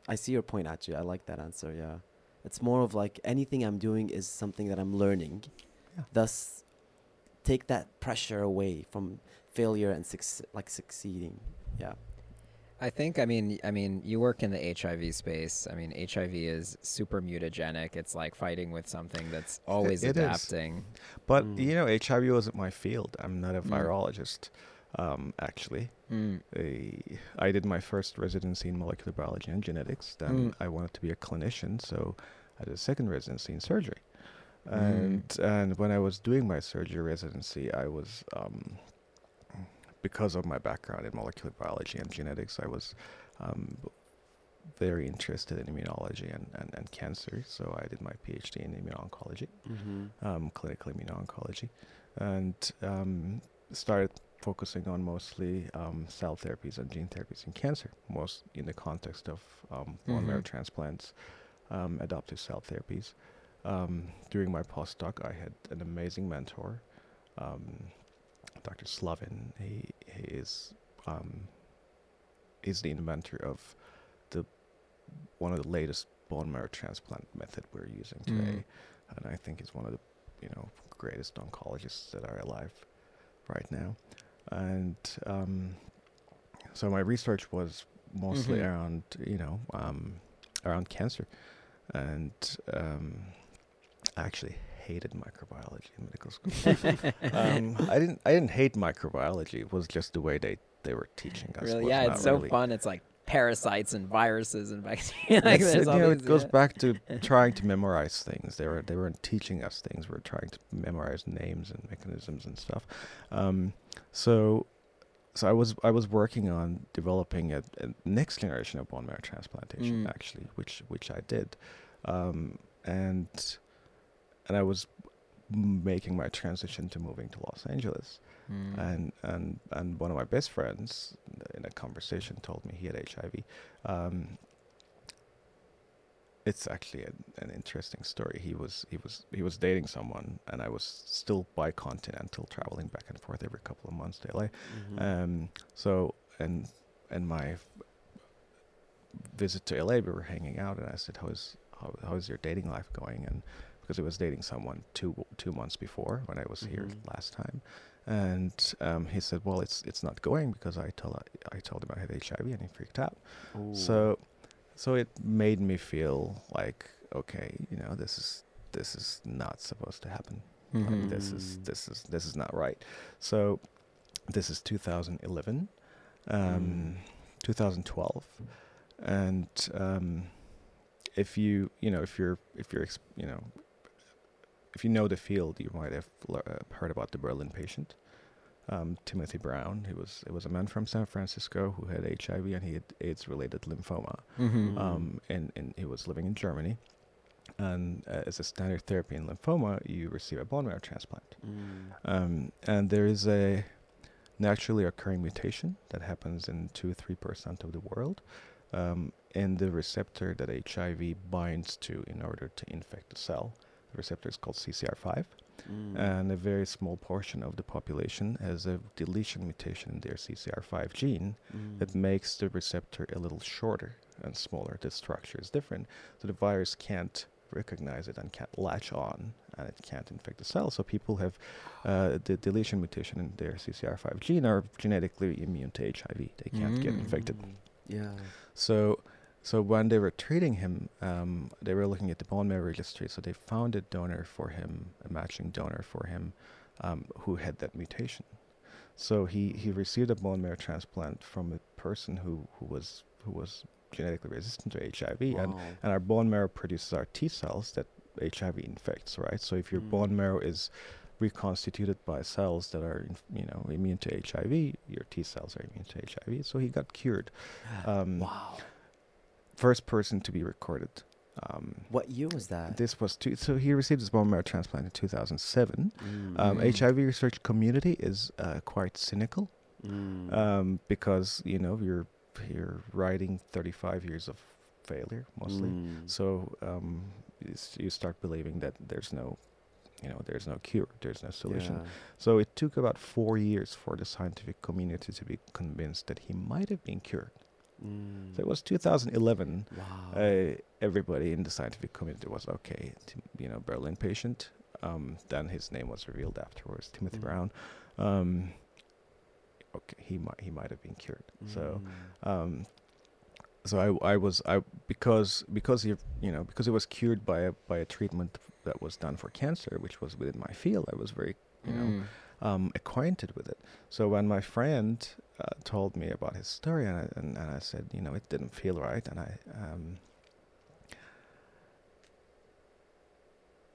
I see your point actually. I like that answer. Yeah. It's more of like anything I'm doing is something that I'm learning. Yeah. Thus take that pressure away from failure and suc- like succeeding. Yeah. I think I mean I mean you work in the HIV space. I mean HIV is super mutagenic. It's like fighting with something that's always it is. adapting. But Mm. you know, HIV wasn't my field. I'm not a Mm. Um, actually. Mm. I did my first residency in molecular biology and genetics. Then Mm. I wanted to be a clinician, so I did a second residency in surgery. Mm. And and when I was doing my surgery residency, I was um, because of my background in molecular biology and genetics, I was um, very interested in immunology and, and, and cancer. So I did my PhD in immuno-oncology Mm-hmm. um, clinical immuno-oncology, and um, started focusing on mostly um, cell therapies and gene therapies in cancer, most in the context of um, bone marrow Mhm. transplants, um, adoptive cell therapies. Um, during my postdoc, I had an amazing mentor, um, Dr. Slavin. He, he is um, is the inventor of the one of the latest bone marrow transplant method we're using Mm. today and I think he's one of the you know greatest oncologists that are alive right now. And um, so my research was mostly Mhm. around you know um, around cancer, and um, I actually hated microbiology in medical school. [LAUGHS] um, I didn't I didn't hate microbiology. It was just the way they they were teaching us. Really? Yeah, it's so really- fun. It's like parasites and viruses and bacteria. [LAUGHS] like it, know, it goes back to [LAUGHS] trying to memorize things. They were they weren't teaching us things. We are trying to memorize names and mechanisms and stuff. Um, so, so I was I was working on developing a, a next generation of bone marrow transplantation, Mm. actually, which which I did, um, and and I was making my transition to moving to Los Angeles Mm. and and and one of my best friends in a conversation told me he had HIV. Um, it's actually a, an interesting story. He was he was he was dating someone, and I was still bicontinental, traveling back and forth every couple of months to LA. Mm-hmm. Um, so and and my visit to LA, we were hanging out, and I said, "How's how, how's your dating life going?" And because I was dating someone two two months before when I was here Mhm. last time, and um, he said, "Well, it's it's not going because I told I told him I had HIV, and he freaked out." So so it made me feel like okay, you know, this is this is not supposed to happen. Like, Mhm. this is Mm. this is this is not right. So this is 2011, um, 2012, and um, if you you know if you're if you're you know if you know the field, you might have l- uh, heard about the Berlin patient, um, Timothy Brown. He was it was a man from San Francisco who had HIV and he had AIDS-related lymphoma, Mm-hmm. um, and and he was living in Germany. And uh, as a standard therapy in lymphoma, you receive a bone marrow transplant. Mm. Um, and there is a naturally occurring mutation that happens in 2 3% of the world um, in the receptor that HIV binds to in order to infect the cell. The receptor is called CCR5, Mm. and a very small portion of the population has a deletion mutation in their CCR5 gene that Mm. makes the receptor a little shorter and smaller. The structure is different, so the virus can't recognize it and can't latch on, and it can't infect the cell. So people have uh, the deletion mutation in their CCR5 gene are genetically immune to HIV. They can't get Mm. infected. Mm. Yeah. So, so when they were treating him, um, they were looking at the bone marrow registry. So they found a donor for him, a matching donor for him, um, who had that mutation. So he, he received a bone marrow transplant from a person who, who was who was genetically resistant to HIV, and Wow. and our bone marrow produces our T cells that HIV infects, right? So if your Mm. bone marrow is reconstituted by cells that are, you know, immune to HIV, your T cells are immune to HIV. So he got cured. Um, wow. First person to be recorded. Um, What year was that? this was two, so he received his bone marrow transplant in 2007. Mm. Um. HIV research community is uh, quite cynical Mm. um, because you know you're you're writing 35 years of failure mostly. Mm. So um, you, you start believing that there's no, you know, there's no cure, there's no solution. Yeah. So it took about four years for the scientific community to be convinced that he might have been cured. Mm. So it was 2011. Wow. Uh, everybody in the scientific community was okay. Tim, you know, Berlin patient. Um, then his name was revealed afterwards, Timothy Mm. Brown. Um, okay, he might he might have been cured. So Mm. um, so I, I was I because because he you know because it was cured by a by a treatment that was done for cancer, which was within my field. I was very you know Mm. um, acquainted with it. So when my friend uh, told me about his story, and I, and, and I said, you know, it didn't feel right, and I um,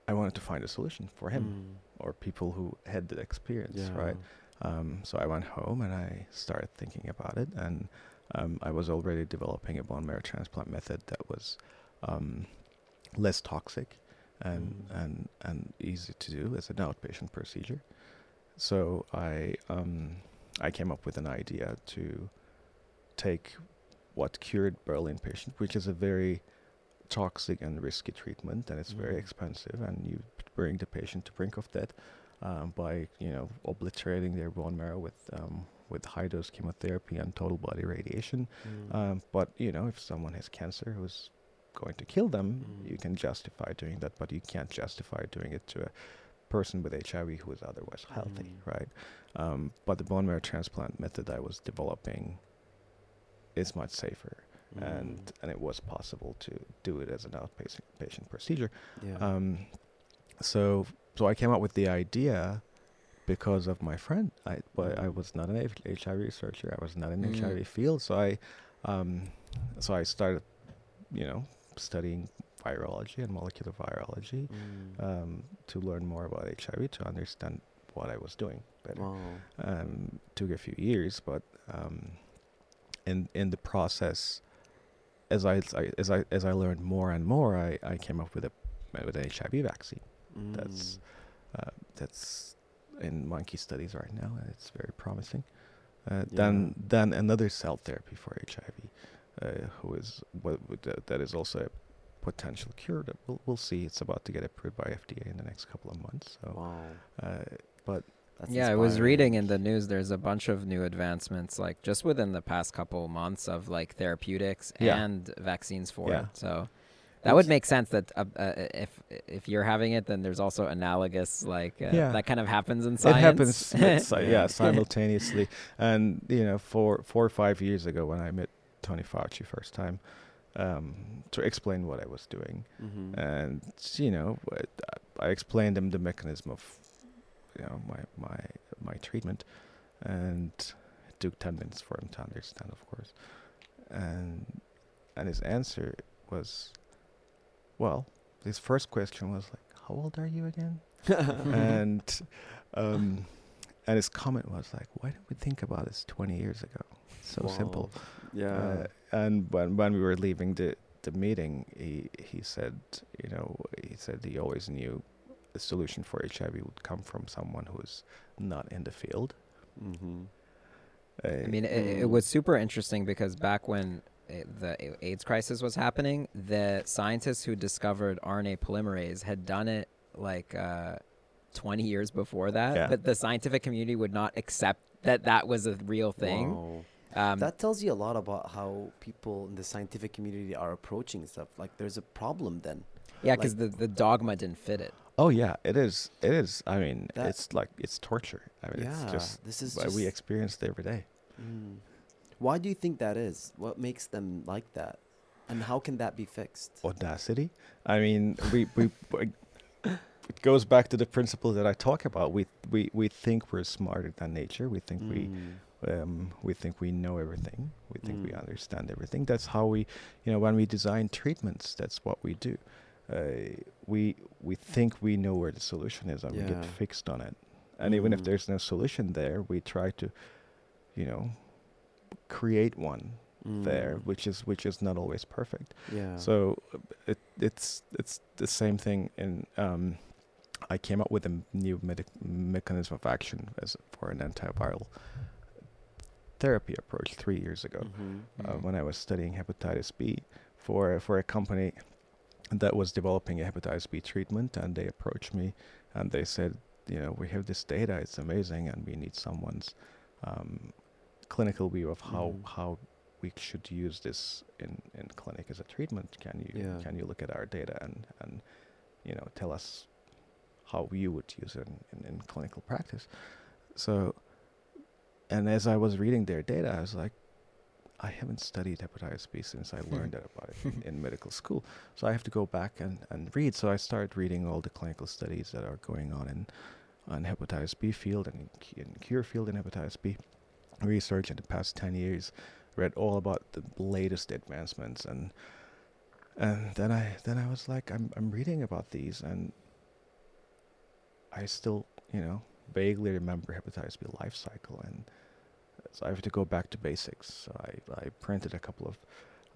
I wanted to find a solution for him Mm. or people who had the experience, Yeah. right? Um, so I went home and I started thinking about it, and um, I was already developing a bone marrow transplant method that was um, less toxic and Mm. and and easy to do as an outpatient procedure. So I um, I came up with an idea to take what cured Berlin patient, which is a very toxic and risky treatment, and it's very Mm. expensive, and you bring the patient to brink of death um, by you know obliterating their bone marrow with um, with high dose chemotherapy and total body radiation. Mm. Um, but you know, if someone has cancer who's going to kill them, Mm. you can justify doing that, but you can't justify doing it to a person with HIV who is otherwise healthy, Mm. right? Um, but the bone marrow transplant method I was developing is much safer, and Mm. and it was possible to do it as an outpatient patient procedure. yeah. Um, so so I came up with the idea because of my friend. I but I Mm. was not an HIV researcher. I was not in the Mm. HIV field. So I um, so I started, you know, studying virology and molecular virology Mm. um, to learn more about HIV to understand what I was doing better. wow. Um, took a few years, but um, in in the process, as I, I as I as I learned more and more, I, I came up with a with an HIV vaccine. That's Mm. uh, that's in monkey studies right now, and it's very promising. Uh, Yeah. Then then another cell therapy for HIV, uh, who is what, that is also a potential cure. That we'll we'll see. It's about to get approved by FDA in the next couple of months. So, wow. uh, but That's yeah, I was reading in the news. There's a bunch of new advancements, like just within the past couple months of like therapeutics Yeah. and vaccines for Yeah. it. So that would make sense. That uh, uh, if if you're having it, then there's also analogous like uh, Yeah. that kind of happens in science. it happens, si- [LAUGHS] yeah, Yeah. [LAUGHS] simultaneously. And you know, four four or five years ago, when I met Tony Fauci first time, um, to explain what I was doing, Mhm. and you know I explained him the mechanism of you know my my my treatment, and it took ten minutes for him to understand, of course, and and his answer was, well, his first question was like, how old are you again? [LAUGHS] and um, and his comment was like, why didn't we think about this 20 years ago? It's so simple. Yeah. Uh, and when when we were leaving the the meeting, he he said, you know, he said he always knew the solution for HIV would come from someone who's not in the field. mm-hmm. Uh, I mean, it, it Mm. was super interesting because back when it, the AIDS crisis was happening, the scientists who discovered RNA polymerase had done it like uh, 20 years before that, Yeah. but the scientific community would not accept that that was a real thing. Wow. Um, that tells you a lot about how people in the scientific community are approaching stuff. Like, there's a problem then. yeah, because the, the dogma didn't fit it. oh yeah, it is. It is. I mean, That- it's like it's torture. I mean, yeah, it's just this is what just. we experience it every day. Mm. Why do you think that is? What makes them like that, and how can that be fixed? audacity. I mean, we we. we it goes back to the principle that I talk about. We we we think we're smarter than nature. We think we Mm. Um, we think we know everything. We think we Mm. understand everything. That's how we, you know, when we design treatments, that's what we do. Uh, we we think we know where the solution is, and we get fixed on it. And even if Mm. there's no solution there, we try to, you know, create one there, Mm. which is which is not always perfect. Yeah. So it it's it's the same thing in um, I came up with a new medic- mechanism of action as for an antiviral therapy approach three years ago Mhm. uh, Mhm. when I was studying hepatitis B for for a company that was developing a hepatitis B treatment, and they approached me and they said, you know, we have this data, it's amazing, and we need someone's um, clinical view of how Mhm. how we should use this in, in clinic as a treatment. Can you Yeah. can you look at our data and and you know tell us how you would use it in, in, in clinical practice? So, and as I was reading their data, I was like, I haven't studied hepatitis B since I hmm. learned about it in, in medical school. So I have to go back and, and read. So I started reading all the clinical studies that are going on in on hepatitis B field and in, in cure field in hepatitis B research in the past 10 years read all about the latest advancements and and then I then I was like I'm I'm reading about these and I still you know vaguely remember hepatitis B life cycle and so I have to go back to basics. So I, I printed a couple of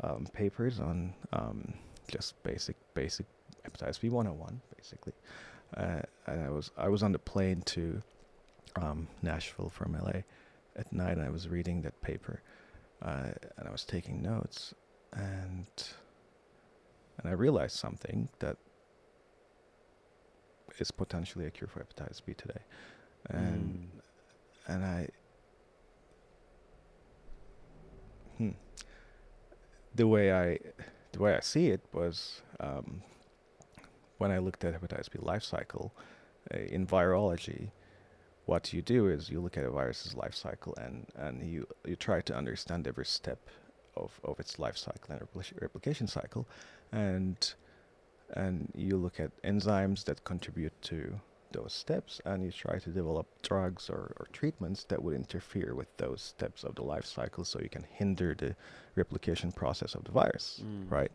um, papers on um, just basic basic hepatitis B 101 basically. Uh, and I was I was on the plane to um, Nashville from LA at night and I was reading that paper uh, and I was taking notes and and I realized something that is potentially a cure for hepatitis B today. And Mm. and I hmm, the way I the way I see it was um, when I looked at hepatitis B life cycle uh, in virology what you do is you look at a virus's life cycle and, and you, you try to understand every step of, of its life cycle and repli- replication cycle and and you look at enzymes that contribute to those steps and you try to develop drugs or, or treatments that would interfere with those steps of the life cycle so you can hinder the replication process of the virus Mm. right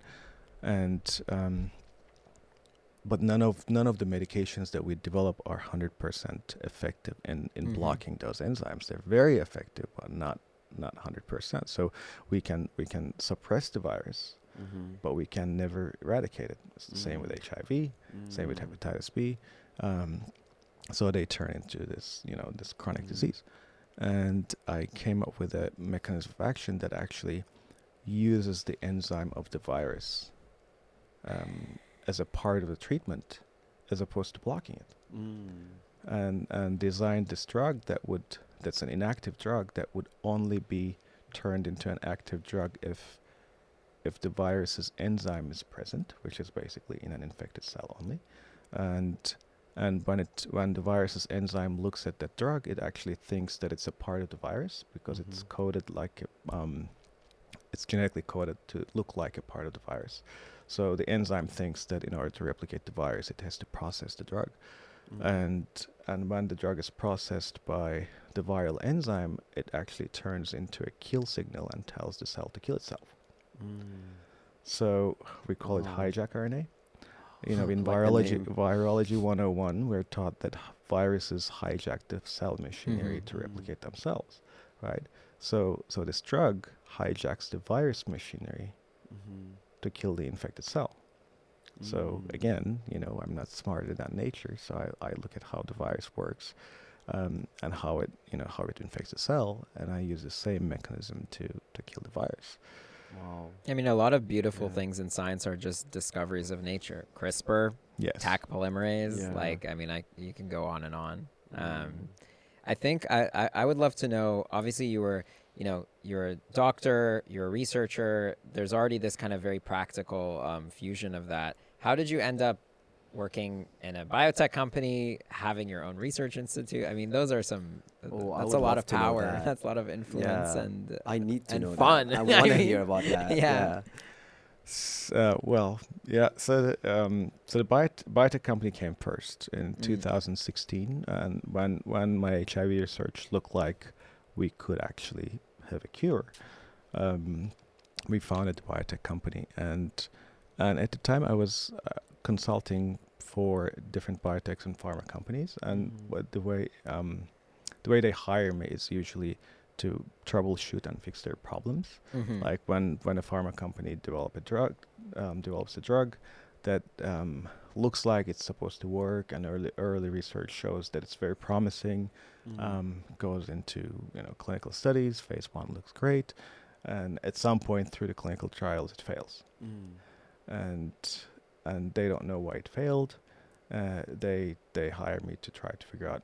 and um, but none of none of the medications that we develop are 100% effective in, in Mhm. blocking those enzymes they're very effective but not not 100% so we can we can suppress the virus Mhm. but we can never eradicate it it's the same with Mm. hiv same with Mm. hepatitis B. Um, so they turn into this, you know, this chronic Mhm. disease. And I came up with a mechanism of action that actually uses the enzyme of the virus um, as a part of the treatment, as opposed to blocking it. Mm. And and designed this drug that would that's an inactive drug that would only be turned into an active drug if if the virus's enzyme is present, which is basically in an infected cell only, and and when it when the virus's enzyme looks at that drug, it actually thinks that it's a part of the virus because it's Mhm. coded like um, it's genetically coded to look like a part of the virus. So the enzyme thinks that in order to replicate the virus, it has to process the drug Mm. and and when the drug is processed by the viral enzyme, it actually turns into a kill signal and tells the cell to kill itself. Mm. So we call it hijack RNA, You know, in Like virology, virology 101, we're taught that viruses hijack the cell machinery Mhm. to replicate themselves, right? So, so this drug hijacks the virus machinery Mhm. to kill the infected cell. So Mm. again, you know, I'm not smarter than nature, so I, I look at how the virus works um, and how it, you know, how it infects the cell, and I use the same mechanism to to kill the virus. Wow. I mean, a lot of beautiful Yeah. things in science are just discoveries of nature. CRISPR, Yes. Taq polymerase. Yeah. Like, I mean, I you can go on and on. Mm. Um, I think I, I, I would love to know. Obviously, you were you know you're a doctor, you're a researcher. There's already this kind of very practical um, fusion of that. How did you end up working in a biotech company, having your own research institute? I mean, those are some. Oh, that's a lot of power. that. [LAUGHS] That's a lot of influence Yeah. and. I need to and know fun. that. I [LAUGHS] I want to hear about that. [LAUGHS] yeah. S- Uh, well, yeah. So, the, um, so the biot- biotech company came first in Mm. 2016, and when when my HIV research looked like we could actually have a cure, um, we founded the biotech company, and and at the time I was uh, consulting for different biotechs and pharma companies, and what the way um, the way they hire me is usually to troubleshoot and fix their problems Mhm. like when when a pharma company develop a drug um, develops a drug that um, looks like it's supposed to work and early early research shows that it's very promising Mhm. um, goes into you know clinical studies phase one looks great and at some point through the clinical trials it fails Mm. and and they don't know why it failed uh, they they hire me to try to figure out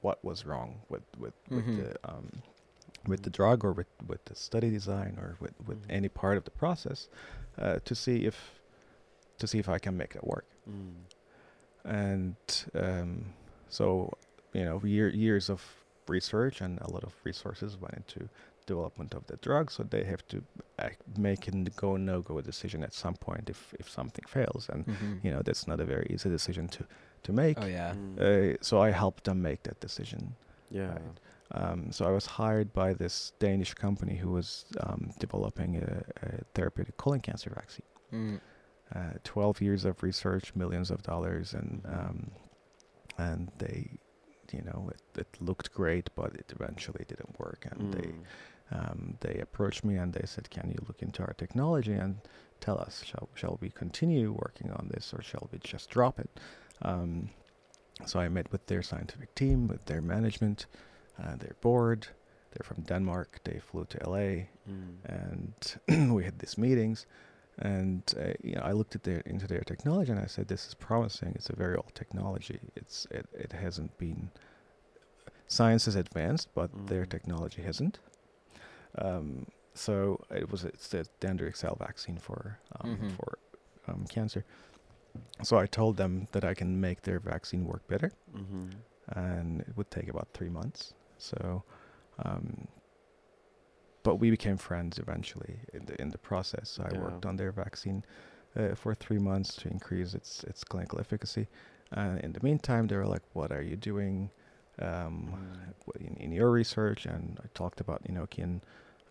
what was wrong with with, Mhm. with the um, with the drug or with, with the study design or with, with Mhm. any part of the process uh, to see if to see if I can make it work Mm. and um, so you know year, years of research and a lot of resources went into development of the drug so they have to act, make a go no go decision at some point if if something fails and Mhm. you know that's not a very easy decision to to make Oh yeah. Mm. uh, so I helped them make that decision yeah. right. um, so I was hired by this Danish company who was um, developing a, a therapeutic colon cancer vaccine Mm. uh, 12 years of research, millions of dollars, and Mhm. um, and they, you know, it, it looked great, but it eventually didn't work. And they Mm. Um, they approached me and they said, "Can you look into our technology and tell us shall shall we continue working on this or shall we just drop it?" Um, so I met with their scientific team, with their management, uh, their board. They're from Denmark. They flew to LA Mm. and [CLEARS THROAT] we had these meetings and uh, you know, I looked at their into their technology and I said this is promising it's a very old technology it's it, it hasn't been science has advanced but their Mm. technology hasn't um, so it was it's the dendritic cell vaccine for um, Mhm. for um, cancer so I told them that I can make their vaccine work better Mhm. and it would take about three months. So, um, but we became friends eventually in the in the process. So I worked on their vaccine uh, for three months to increase its its clinical efficacy. And in the meantime, they were like, "What are you doing um, Mm. in, in your research?" And I talked about Enochian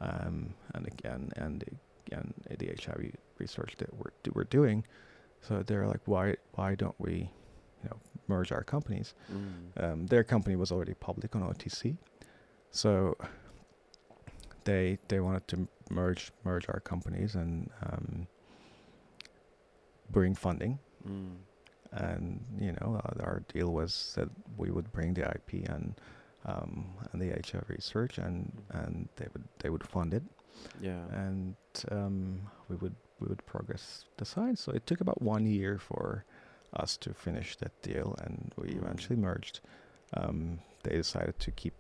um, and again and again the HIV research that we're do, we're doing. So they're like, "Why why don't we, you know, merge our companies?" Mm. um, their company was already public on OTC, so they they wanted to merge merge our companies and um, bring funding. Mm. And you know, uh, our deal was that we would bring the IP and um, and the HR research, and and they would they would fund it, Yeah. and um, we would we would progress the science. So it took about one year for us to finish that deal, and we Mm. eventually merged. Um, they decided to keep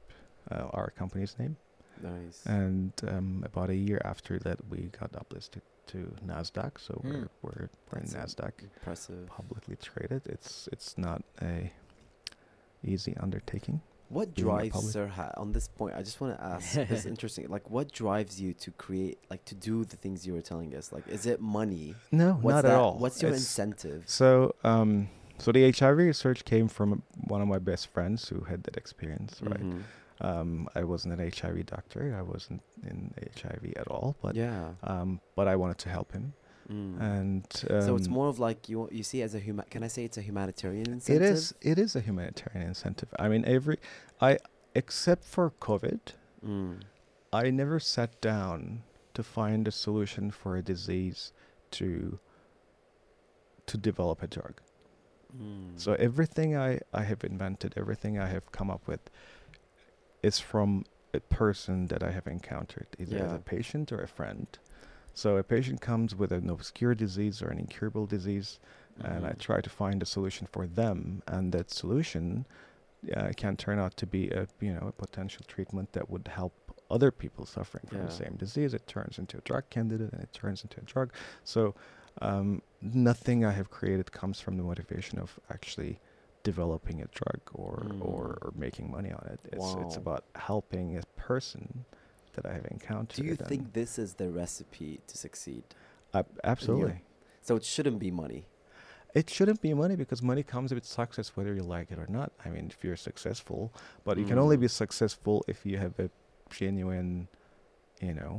uh, our company's name, nice. and um, about a year after that, we got uplisted to Nasdaq. So Hmm. we're we're, we're in Nasdaq, Impressive. publicly traded. It's it's not a easy undertaking. What drives Serhat on this point? I just want to ask. it's [LAUGHS] interesting. Like, what drives you to create, like, to do the things you were telling us? Like, is it money? No, What's not that, at all. What's your It's- incentive? So, um, so the HIV research came from one of my best friends who had that experience, right? Mhm. Um, I wasn't an HIV doctor. I wasn't in HIV at all, but yeah. um, but I wanted to help him. Mm. and so it's um, more of like you you see as a human. Can I say it's a humanitarian incentive? It is. It is a humanitarian incentive. I mean, every, I except for COVID, Mm. I never sat down to find a solution for a disease to to develop a drug. Mm. So everything I, I have invented, everything I have come up with is from a person that I have encountered, either as a patient or a friend. So a patient comes with an obscure disease or an incurable disease, and I Mhm. try to find a solution for them, and that solution uh, can turn out to be a you know a potential treatment that would help other people suffering from the same disease. It turns into a drug candidate, and it turns into a drug. So um, nothing I have created comes from the motivation of actually developing a drug or or, Mm. or making money on it. It's it's about helping a person that I have encountered. Do you think this is the recipe to succeed? ab- absolutely. So it shouldn't be money. It shouldn't be money because money comes with success whether you like it or not. I mean, if you're successful, but you can only Mm. be successful if you have a genuine, you know,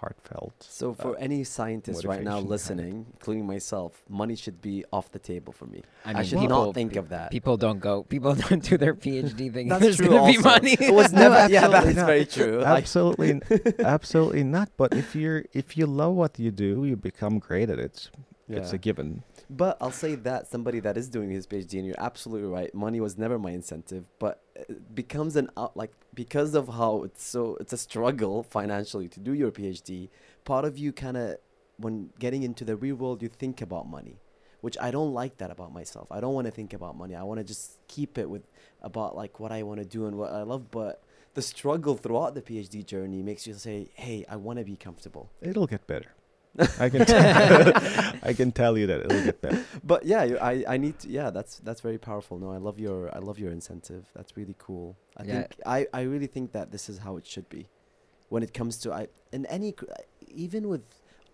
heartfelt. So for uh, any scientist right now motivation behind it. listening, including myself, money should be off the table for me. I I, should people- not think of that. People don't go. People [LAUGHS] don't do their PhD thinking That's [LAUGHS] there's true gonna be money. It was No, never. yeah, absolutely that's not. very true. Absolutely, [LAUGHS] absolutely not. But if you're if you love what you do, you become great at it. It's a given. But I'll say that somebody that is doing his PhD, and you're absolutely right. Money was never my incentive, but it becomes an out like because of how it's so it's a struggle financially to do your PhD. Part of you kind of, when getting into the real world, you think about money, which I don't like that about myself. I don't want to think about money. I want to just keep it with about like what I want to do and what I love. But the struggle throughout the PhD journey makes you say, "Hey, I want to be comfortable." It'll get better. I can tell, [LAUGHS] [LAUGHS] I can tell you that it'll get better. but yeah you, i i need to yeah that's that's very powerful no i love your i love your incentive that's really cool i Yeah. think i i really think that this is how it should be when it comes to i in any even with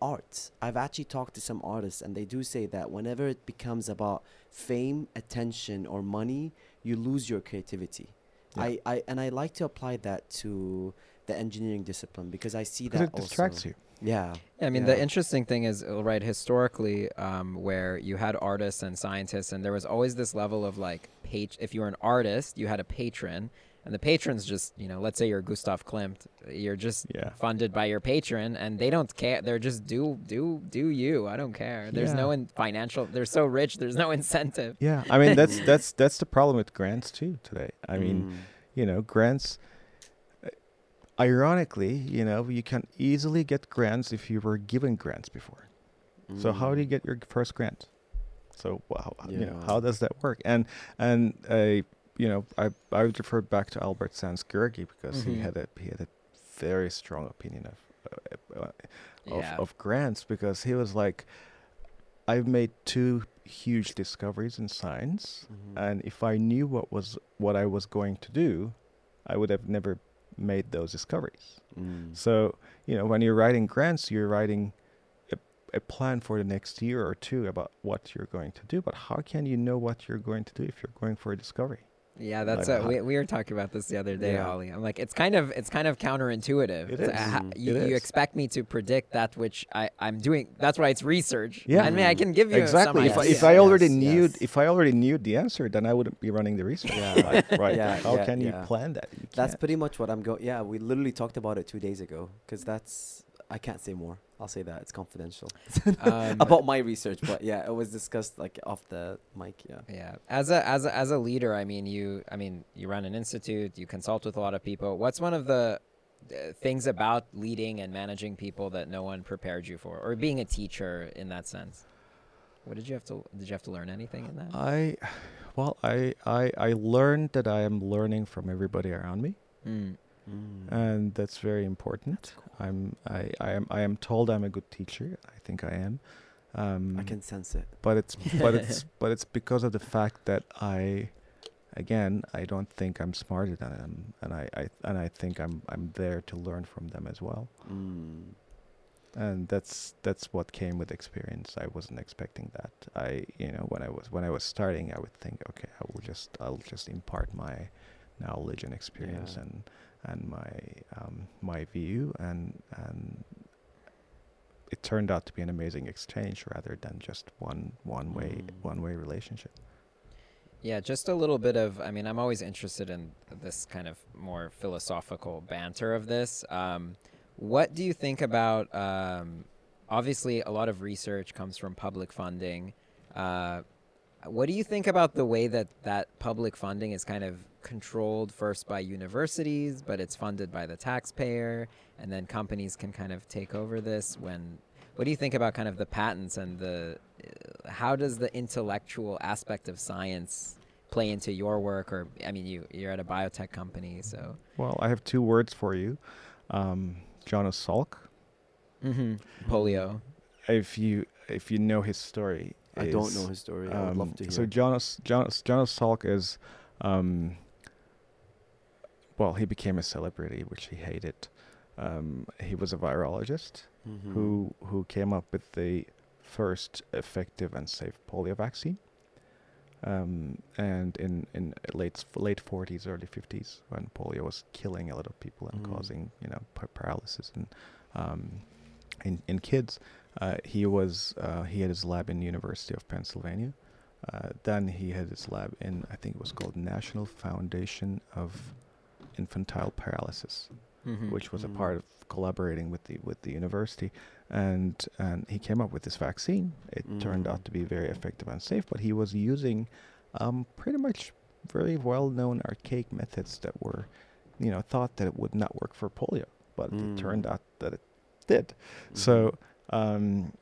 art i've actually talked to some artists and they do say that whenever it becomes about fame attention or money you lose your creativity Yeah. I, I and i like to apply that to the engineering discipline because i see Because that it distracts also. you. Yeah I mean, Yeah. the interesting thing is, uh, right, historically, um, where you had artists and scientists, and there was always this level of like, page. If you were an artist, you had a patron, and the patron's just, you know, let's say you're Gustav Klimt, you're just Yeah. funded by your patron, and they don't care. They're just do do do you. I don't care. There's no in financial. They're so rich. There's no incentive. Yeah, I mean that's [LAUGHS] that's that's the problem with grants too today. I mean, Mm. you know, grants. Ironically, you know, you can easily get grants if you were given grants before. So how do you Mm. get your first grant? So wow, you know, how does that work? And and uh, you know, I I would refer back to Albert Szent-Györgyi because he Mhm. had a he had a very strong opinion of uh, uh, of, Yeah. of grants because he was like, I've made two huge discoveries in science, Mhm. and if I knew what was what I was going to do, I would have never made those discoveries. Mm. So you know, when you're writing grants, you're writing a, a plan for the next year or two about what you're going to do. But how can you know what you're going to do if you're going for a discovery? Yeah, that's Like, how- we, we were talking about this the other day, Yeah. Holly. I'm like, it's kind of it's kind of counterintuitive. It to ha- Mm. you, It you is. expect me to predict that which I I'm doing. That's why it's research. Yeah. I mean, I can give you exactly. Some If, I, idea. if I already Yes, knew yes. if I already knew the answer, then I wouldn't be running the research. Yeah. Like, [LAUGHS] right. Yeah, How yeah, can you plan that? You That's pretty much what I'm going. Yeah, we literally talked about it two days ago because that's I can't say more. I'll say that it's confidential [LAUGHS] [LAUGHS] Um, about my research, but yeah, it was discussed like off the mic. Yeah. Yeah, as a as a as a leader, I mean, you I mean, you run an institute, you consult with a lot of people. What's one of the uh, things about leading and managing people that no one prepared you for, or being a teacher in that sense? What did you have to did you have to learn anything in that? I, well, I, I I learned that I am learning from everybody around me, Mm. Mm. and that's very important. I'm I, I am I am told I'm a good teacher. I think I am. Um, I can sense it. but it's but [LAUGHS] it's but it's because of the fact that I, again, I don't think I'm smarter than them, and I, I and I think I'm I'm there to learn from them as well. Mm. and that's that's what came with experience i wasn't expecting that i you know when i was when i was starting i would think okay i will just i'll just impart my knowledge and experience Yeah. and and my um my view and and it turned out to be an amazing exchange rather than just one one way Mm. one way relationship. Yeah, just a little bit of. I mean, I'm always interested in this kind of more philosophical banter of this. Um, what do you think about? Um, obviously, a lot of research comes from public funding. Uh, what do you think about the way that that public funding is kind of controlled first by universities, but it's funded by the taxpayer, and then companies can kind of take over this? When what do you think about kind of the patents and the uh, how does the intellectual aspect of science play into your work? Or I mean, you you're at a biotech company, so Well, I have two words for you. Um, Jonas Salk. mm-hmm. polio. If you if you know his story, I don't know his story. I would um, love to hear. So Jonas Jonas Jonas Salk is, um, well, he became a celebrity, which he hated. Um, he was a virologist Mhm. who who came up with the first effective and safe polio vaccine. Um, and in in late late forties, early fifties, when polio was killing a lot of people and Mm. causing you know pa- paralysis and um, in in kids, uh, he was uh, he had his lab in University of Pennsylvania. Uh, then he had his lab in I think it was called National Foundation of Infantile Paralysis Mm-hmm. which was a Mm. part of collaborating with the with the university, and and he came up with this vaccine. It turned Mm. out to be very effective and safe, but he was using um, pretty much very well known archaic methods that were, you know, thought that it would not work for polio, but it turned Mm. out that it did. Mhm. So um,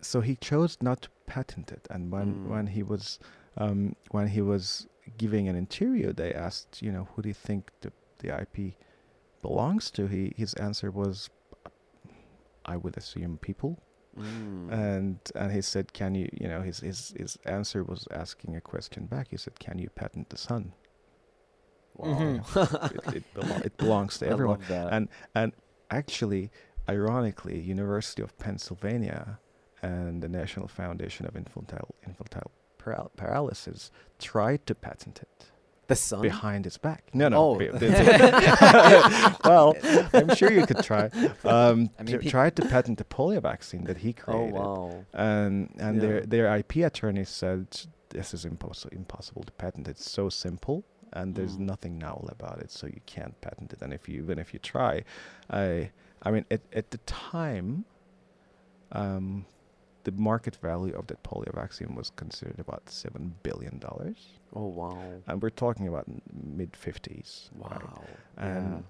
so he chose not to patent it, and when Mm. when he was um, when he was giving an interview, they asked, you know, who do you think the the IP belongs to? He his answer was, I would assume people, Mm. and and he said, can you, you know, his his his answer was asking a question back. He said, can you patent the sun? wow. it, it, belo- it belongs to [LAUGHS] everyone. And and actually, ironically, University of Pennsylvania and the National Foundation of Infantile Infantile Paral- Paralysis tried to patent it the sun. behind his back. No, no. Oh. [LAUGHS] be- be- well, I'm sure you could try. [LAUGHS] Um, I mean, tried to patent the polio vaccine that he oh created, wow. and and their Yeah. their IP attorney said this is impossible impossible to patent. It's so simple, and there's Mm. nothing novel about it, so you can't patent it. And if you even if you try, I I mean at at the time, um, the market value of that polio vaccine was considered about seven billion dollars, Oh wow. and we're talking about mid fifties. Wow. And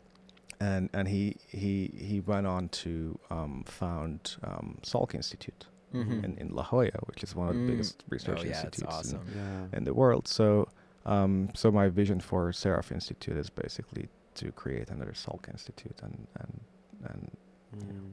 and and he he he went on to um, found um, Salk Institute Mhm. in, in La Jolla, which is one of the Mm. biggest research Oh, yeah, it's institutes in- yeah. in, the world. So, um, so my vision for Seraph Institute is basically to create another Salk Institute, and and and Mm.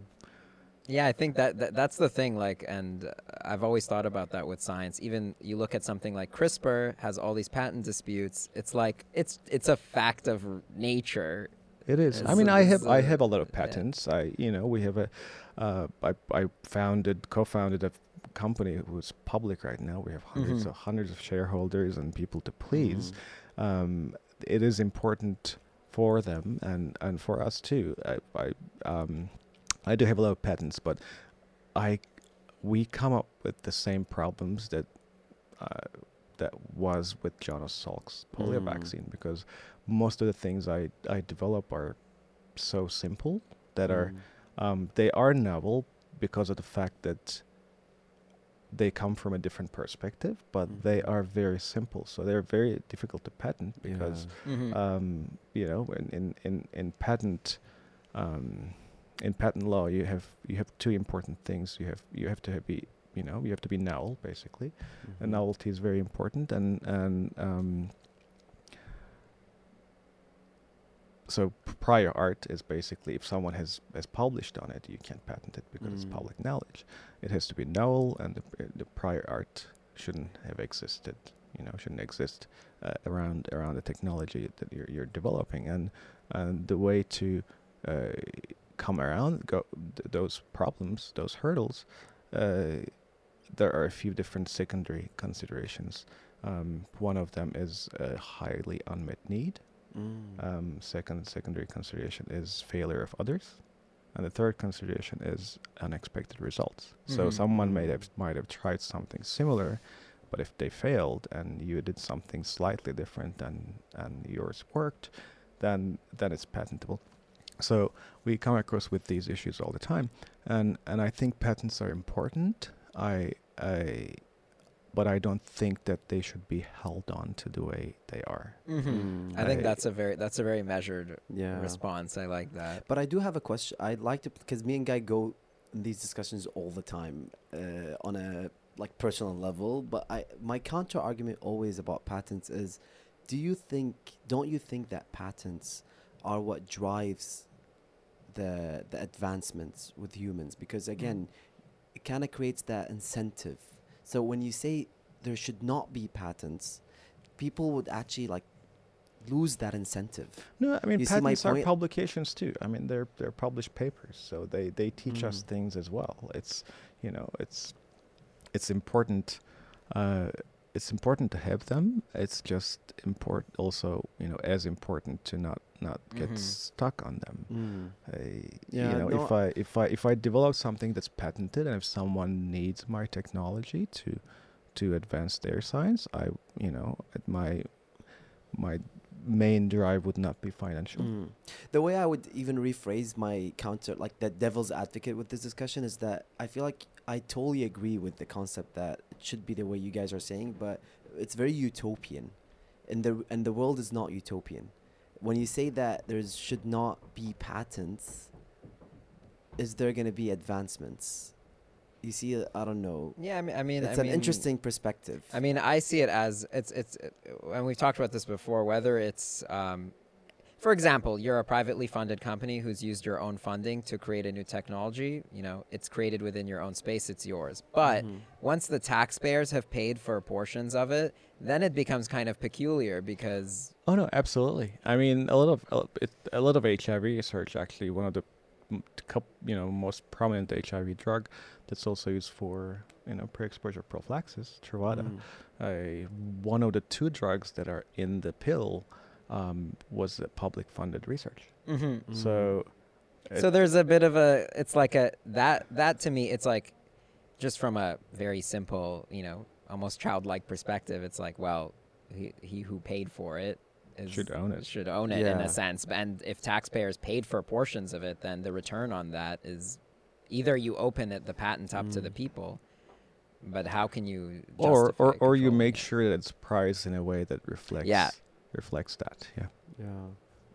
Yeah, I think that, that that's the thing. Like, and I've always thought about that with science. Even you look at something like CRISPR has all these patent disputes. It's like it's it's a fact of nature. it is. I mean, a- I have it's I a- have a lot of yeah. patents. I you know we have a uh, I I founded co-founded a company who's public right now. We have 100s Mhm. of hundreds of shareholders and people to please. Mhm. um, it is important for them and, and for us too. I I, um, I do have a lot of patents, but I we come up with the same problems that uh, that was with Jonas Salk's polio Mm. vaccine because most of the things I I develop are so simple that are Mm. um, they are novel because of the fact that they come from a different perspective, but Mhm. they are very simple. So they're very difficult to patent Yeah. because, Mm-hmm. um, you know, in in in, in patent. Um, in patent law, you have you have two important things. You have you have to have be you know you have to be novel basically, and Mhm. novelty is very important. And and um, so prior art is basically if someone has has published on it, you can't patent it because it's Mm. public knowledge. It has to be novel, and the, the prior art shouldn't have existed. You know, shouldn't exist uh, around around the technology that you're you're developing. And and the way to uh, come around go th- those problems, those hurdles, uh, there are a few different secondary considerations. Um, one of them is a highly unmet need. Mm. Um, second secondary consideration is failure of others, And the third consideration is unexpected results. So someone might have might have tried something similar, but if they failed and you did something slightly different and and yours worked, then then it's patentable. So we come across with these issues all the time, and and I think patents are important. I I, but I don't think that they should be held on to the way they are. Mm-hmm. Mm. I think that's a very that's a very measured Yeah. response. I like that. But I do have a question. I'd like to because me and Guy go in these discussions all the time uh, on a like personal level. But I my counter argument always about patents is, do you think? Don't you think that patents are what drives the the advancements with humans? Because again, it kind of creates that incentive. So when you say there should not be patents, people would actually like lose that incentive. No, I mean You patents are publications too. I mean they're they're published papers, so they they teach us Mm. things as well. It's you know it's it's important. Uh, it's important to have them. It's just important also you know as important to not not get Mhm. stuck on them. Mm. I, Yeah, you know, no, if I if I if I develop something that's patented, and if someone needs my technology to to advance their science, I you know at my my main drive would not be financial. Mm. The way I would even rephrase my counter, like the devil's advocate with this discussion, is that I feel like I totally agree with the concept that should be the way you guys are saying, but it's very utopian, and the and the world is not utopian. When you say that there should not be patents, is there going to be advancements? You see, uh, I don't know. Yeah, I mean, I mean, It's I an mean, interesting perspective. I mean, I see it as it's it's, it, and we've talked about this before. Whether it's, um, for example, you're a privately funded company who's used your own funding to create a new technology. You know, it's created within your own space; it's yours. But Mhm. once the taxpayers have paid for portions of it, then it becomes kind of peculiar because Oh no, absolutely. I mean, a lot of a, it, lot of HIV research actually one of the you know most prominent HIV drug that's also used for you know pre-exposure prophylaxis, Truvada. Mm. Uh, one of the two drugs that are in the pill um, was a public funded research. mm-hmm. So, so there's a bit of a it's like a that that to me it's like just from a very simple you know almost childlike perspective it's like well he, he who paid for it is, Should own it. should own it in a sense and if taxpayers paid for portions of it then the return on that is either you open it the patent up to the Mm. people but how can you or justify or, or you make it? sure that it's priced in a way that reflects Yeah. Reflects that. Yeah. Yeah,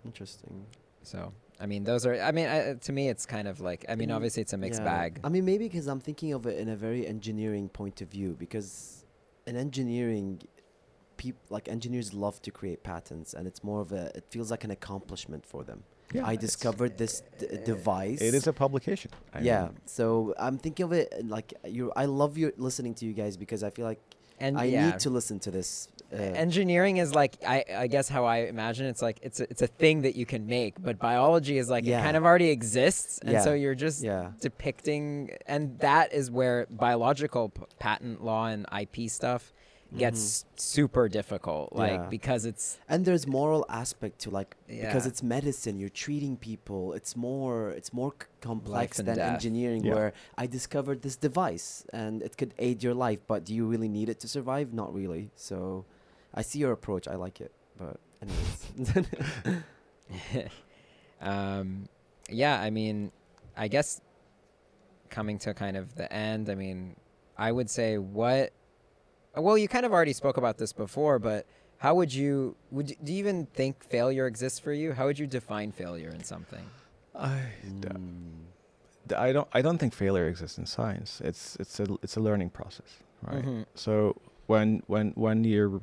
interesting. so i mean those are i mean I, to me it's kind of like i mean Mm, obviously it's a mixed Yeah. bag I mean, maybe because I'm thinking of it in a very engineering point of view. Because in engineering, people like engineers love to create patents, and it's more of a. It feels like an accomplishment for them. Yeah. I discovered this d- device. It is a publication. I yeah. mean, So I'm thinking of it uh, like you. I love you listening to you guys because I feel like and I yeah. need to listen to this. Uh, engineering is like I, I guess how I imagine it's like it's a, it's a thing that you can make, but biology is like Yeah. it kind of already exists, and so you're just yeah. depicting, and that is where biological p- patent law and IP stuff gets super difficult, like Mm-hmm. Yeah. because it's and there's moral aspect to like because it's medicine you're treating people it's more it's more c- complex than death. engineering Yeah. where i discovered this device and it could aid your life but do you really need it to survive not really so i see your approach i like it but anyways [LAUGHS] um, yeah, I mean, I guess coming to kind of the end, I mean, I would say what. Well, you kind of already spoke about this before, but how would you would do you even think failure exists for you? How would you define failure in something? I, d- Mm. d- I don't I don't think failure exists in science. It's it's a it's a learning process, right? Mhm. So when when when you're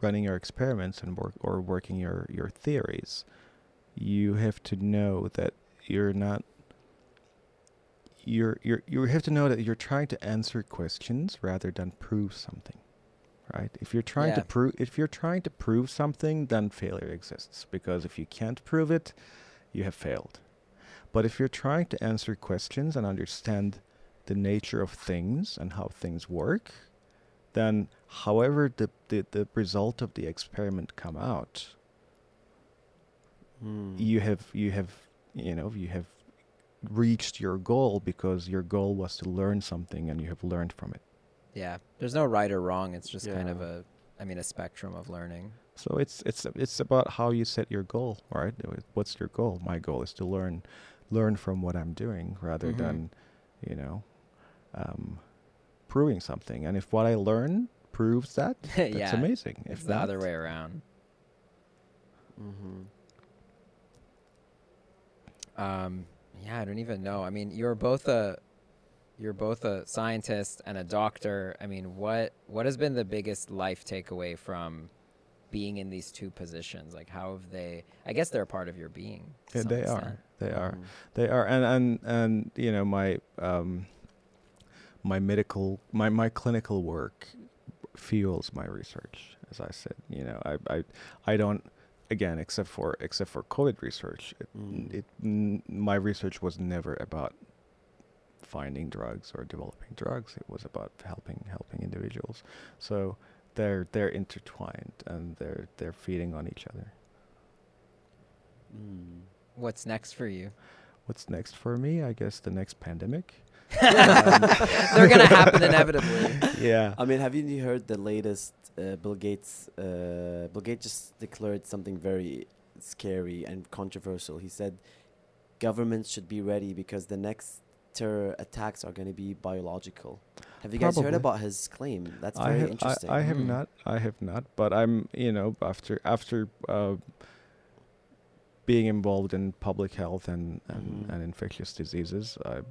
running your experiments and work or working your your theories, you have to know that you're not you're you're you have to know that you're trying to answer questions rather than prove something. Right? If you're trying to prove if you're trying to prove something, then failure exists because if you can't prove it, you have failed. But if you're trying to answer questions and understand the nature of things and how things work, then however the, the, the result of the experiment come out, Mm. you have you have you know you have reached your goal because your goal was to learn something and you have learned from it. Yeah. There's no right or wrong. It's just kind of a, I mean, a spectrum of learning. So it's it's it's about how you set your goal, right? What's your goal? My goal is to learn learn from what I'm doing rather Mhm. than, you know, um, proving something. And if what I learn proves that, [LAUGHS] that's yeah. amazing. It's if the not, other way around. Mm-hmm. Um, yeah, I don't even know. I mean, you're both a you're both a scientist and a doctor. I mean, what what has been the biggest life takeaway from being in these two positions? Like, how have they? I guess they're a part of your being. Yeah, they extent. are. They are. Mm-hmm. They are, and and and you know my um, my medical my my clinical work fuels my research. As I said, you know, I I I don't again except for except for COVID research. It, Mm. it n- my research was never about finding drugs or developing drugs. It was about helping helping individuals. So they're they're intertwined and they're they're feeding on each other. Mm. What's next for you? What's next for me? I guess the next pandemic. [LAUGHS] They're gonna happen inevitably. yeah. I mean, have you heard the latest uh, Bill Gates? Uh, Bill Gates just declared something very scary and controversial. He said governments should be ready because the next terror attacks are going to be biological. Have you guys heard about his claim? That's I very have, interesting. I, I have Mm. not. I have not. But I'm, you know, after after uh, being involved in public health and and, Mhm. and infectious diseases, I, I'll-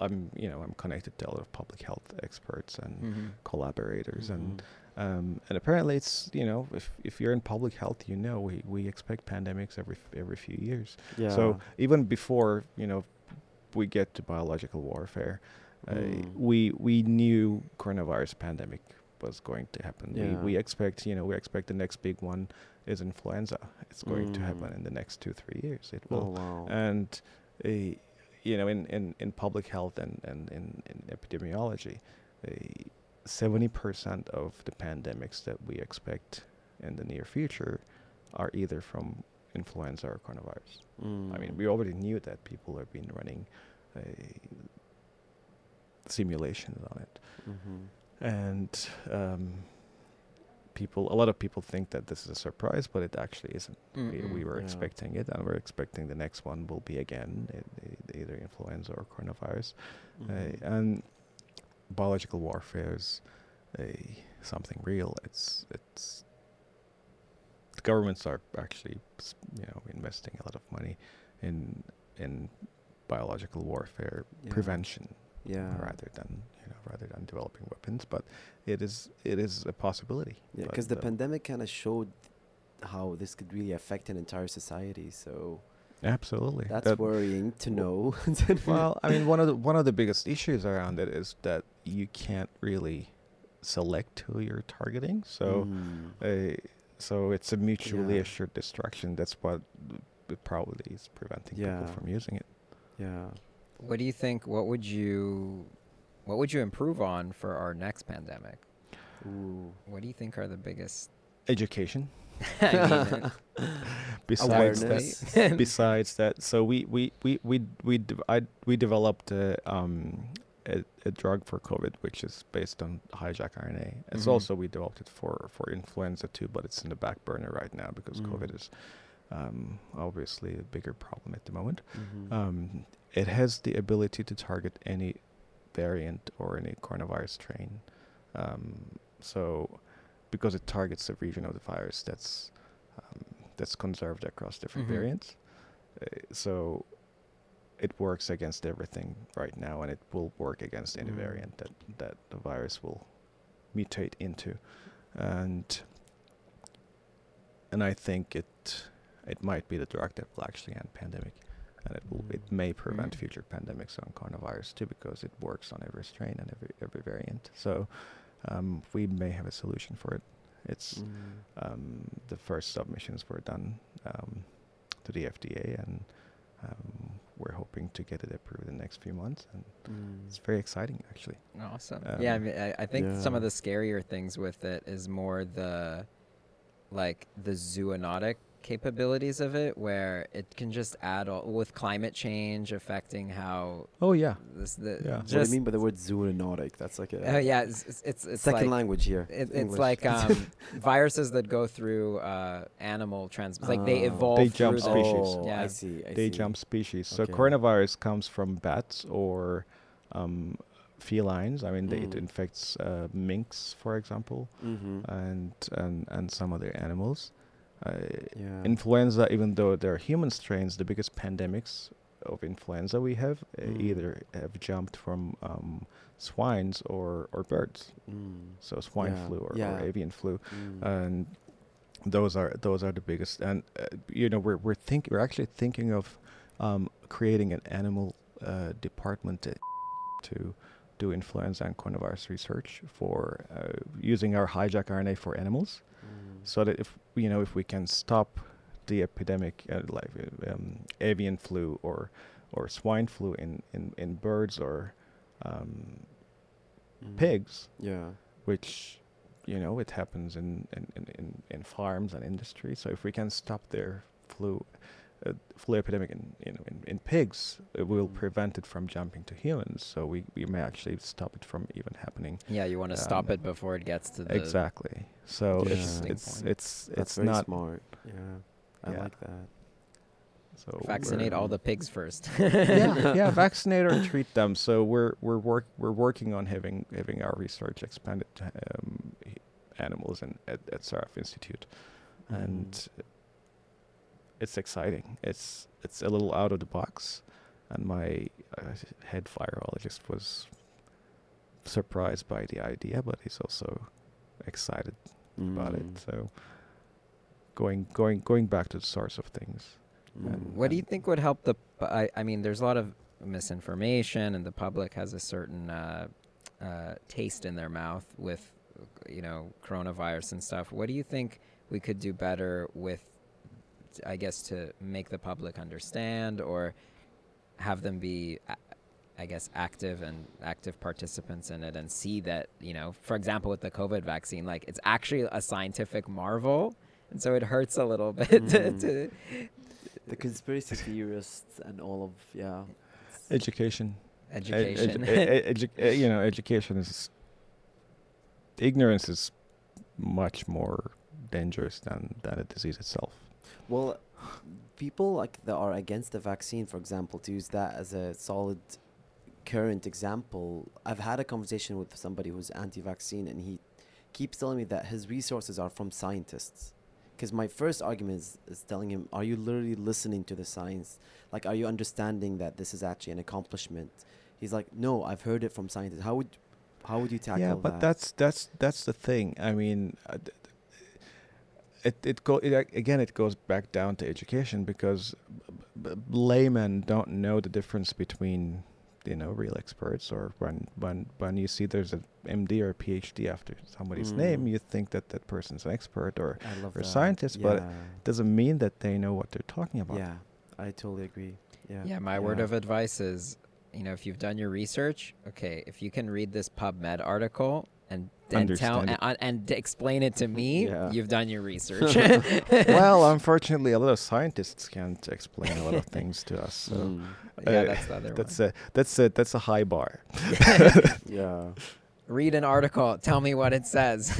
I'm, you know, I'm connected to a lot of public health experts and Mhm. collaborators, and Mhm. um, and apparently it's, you know, if if you're in public health, you know, we we expect pandemics every every few years. yeah. So even before you know we get to biological warfare, uh, Mm. we we knew coronavirus pandemic was going to happen. We Yeah. we we expect you know we expect the next big one is influenza. It's going to happen Mm. in the next two three years. It will oh wow. and uh, you know in, in, in public health and and in, in epidemiology, seventy percent of the pandemics that we expect in the near future are either from influenza or coronavirus. I mean, Mm. we already knew that people have been running uh, simulations on it, Mhm. and um, people, a lot of people think that this is a surprise, but it actually isn't. We, we were Yeah. expecting it, and we're expecting the next one will be again e- e- either influenza or coronavirus, Mhm. uh, and biological warfare is uh, something real. It's it's the governments are actually you know investing a lot of money in in biological warfare Yeah. prevention yeah. rather than you know rather than developing weapons but it is it is a possibility Yeah, because the uh, pandemic kind of showed how this could really affect an entire society. So absolutely that's That- worrying to know. [LAUGHS] well i mean one of the one of the biggest issues around it is that you can't really select who you're targeting so Mm. uh, so it's a mutually Yeah. assured destruction that's what it probably is preventing Yeah. people from using it yeah. What do you think? What would you, what would you improve on for our next pandemic? Ooh. What do you think are the biggest? education [LAUGHS] I mean, [LAUGHS] besides that besides that so we we we we we de- I, we developed a, um a, a drug for covid which is based on hijack rna it's Mhm. also we developed it for for influenza too but it's in the back burner right now because Mm. covid is um obviously a bigger problem at the moment Mhm. um it has the ability to target any variant or any coronavirus strain um so because it targets a region of the virus that's um, that's conserved across different Mhm. variants. Uh, so it works against everything right now, and it will work against any Mm. variant that that the virus will mutate into, and and I think it it might be the drug that will actually end pandemic, and it will it may prevent Mm. future pandemics on coronavirus too because it works on every strain and every every variant. So um, we may have a solution for it. It's Mm. um, the first submissions were done um, to the FDA, and um, we're hoping to get it approved in the next few months. And Mm. it's very exciting, actually. Awesome. Um, yeah, I, mean, I, I think some of the scarier things with it is more the, like the zoonotic capabilities of it where it can just add all, with climate change affecting how Oh yeah. this the Yeah. what do you mean by the word zoonotic? That's like a uh, yeah it's it's it's, it's second like, language here. It, it's like [LAUGHS] um, viruses that go through uh, animal trans. Like they Oh. evolve. They through jump the- species. Oh, Yeah. I see. I they see. jump species. So Okay. coronavirus comes from bats or um, felines. I mean, they, it Mm. infects uh, minks, for example, Mm-hmm. and and and some other animals. Uh, yeah. Influenza, even though there are human strains, the biggest pandemics of influenza we have uh, Mm. either have jumped from um, swines or or birds. Mm. So swine Yeah, flu or, yeah. or avian flu Mm. and those are those are the biggest and uh, you know we're we're think we're actually thinking of um, creating an animal uh, department to, to do influenza and coronavirus research for uh, using our hijack RNA for animals. So that if you know if we can stop the epidemic uh, like uh, um, avian flu or or swine flu in in, in birds or um, Mm. pigs Yeah. which you know it happens in in, in, in, in farms and industry. So if we can stop their flu uh, flu epidemic in you know in, in pigs, it will Mm. prevent it from jumping to humans. So we, we may actually stop it from even happening. Yeah, you want to stop Um, it before it gets to the exactly. So Yeah. it's Interesting it's it's That's it's not smart. Yeah. I Yeah. like that. so vaccinate all the pigs first. [LAUGHS] yeah, yeah, [LAUGHS] vaccinate or treat them. So we're we're work we're working on having having our research expanded to um, animals and at, at Seraph Institute, Mm. and it's exciting. It's it's a little out of the box, and my uh, head virologist was surprised by the idea, but he's also excited about it. Mm. So going going going back to the source of things. Mm. and- What do you think would help the? pu- I, I mean, there's a lot of misinformation, and the public has a certain uh, uh, taste in their mouth with, you know, coronavirus and stuff. What do you think we could do better with? I guess to make the public understand, or have them be, I guess, active and active participants in it, and see that you know, for example, with the COVID vaccine, like it's actually a scientific marvel. And so it hurts a little bit [LAUGHS] to, Mhm. to the conspiracy theorists and all of yeah. Education. Education. e- edu- e- you know, education is ignorance is much more dangerous than than a disease itself. Well, people like that are against the vaccine, for example, to use that as a solid current example, I've had a conversation with somebody who's anti-vaccine, and he keeps telling me that his resources are from scientists. Because my first argument is, is telling him, are you literally listening to the science? Like, are you understanding that this is actually an accomplishment? He's like, no, I've heard it from scientists. How would, how would you tackle that? yeah, but that? that's that's that's the thing. I mean, uh, it it go it, again. It goes back down to education because b- b- laymen don't know the difference between you know real experts or when when when you see there's an MD or a PhD after somebody's name, Mm. you think that that person's an expert or I love or that. but Yeah. doesn't mean that they know what they're talking about. Yeah, I totally agree. Yeah. Yeah, my word of advice is, you know, if you've done your research, okay, if you can read this PubMed article and then tell and, and, explain it to me, Yeah. you've done your research. [LAUGHS] [LAUGHS] well, unfortunately, a lot of scientists can't explain a lot of things to us. So Mm. yeah, Uh, that's the other that's one. a that's a that's a high bar. [LAUGHS] Yeah. Read an article, tell me what it says.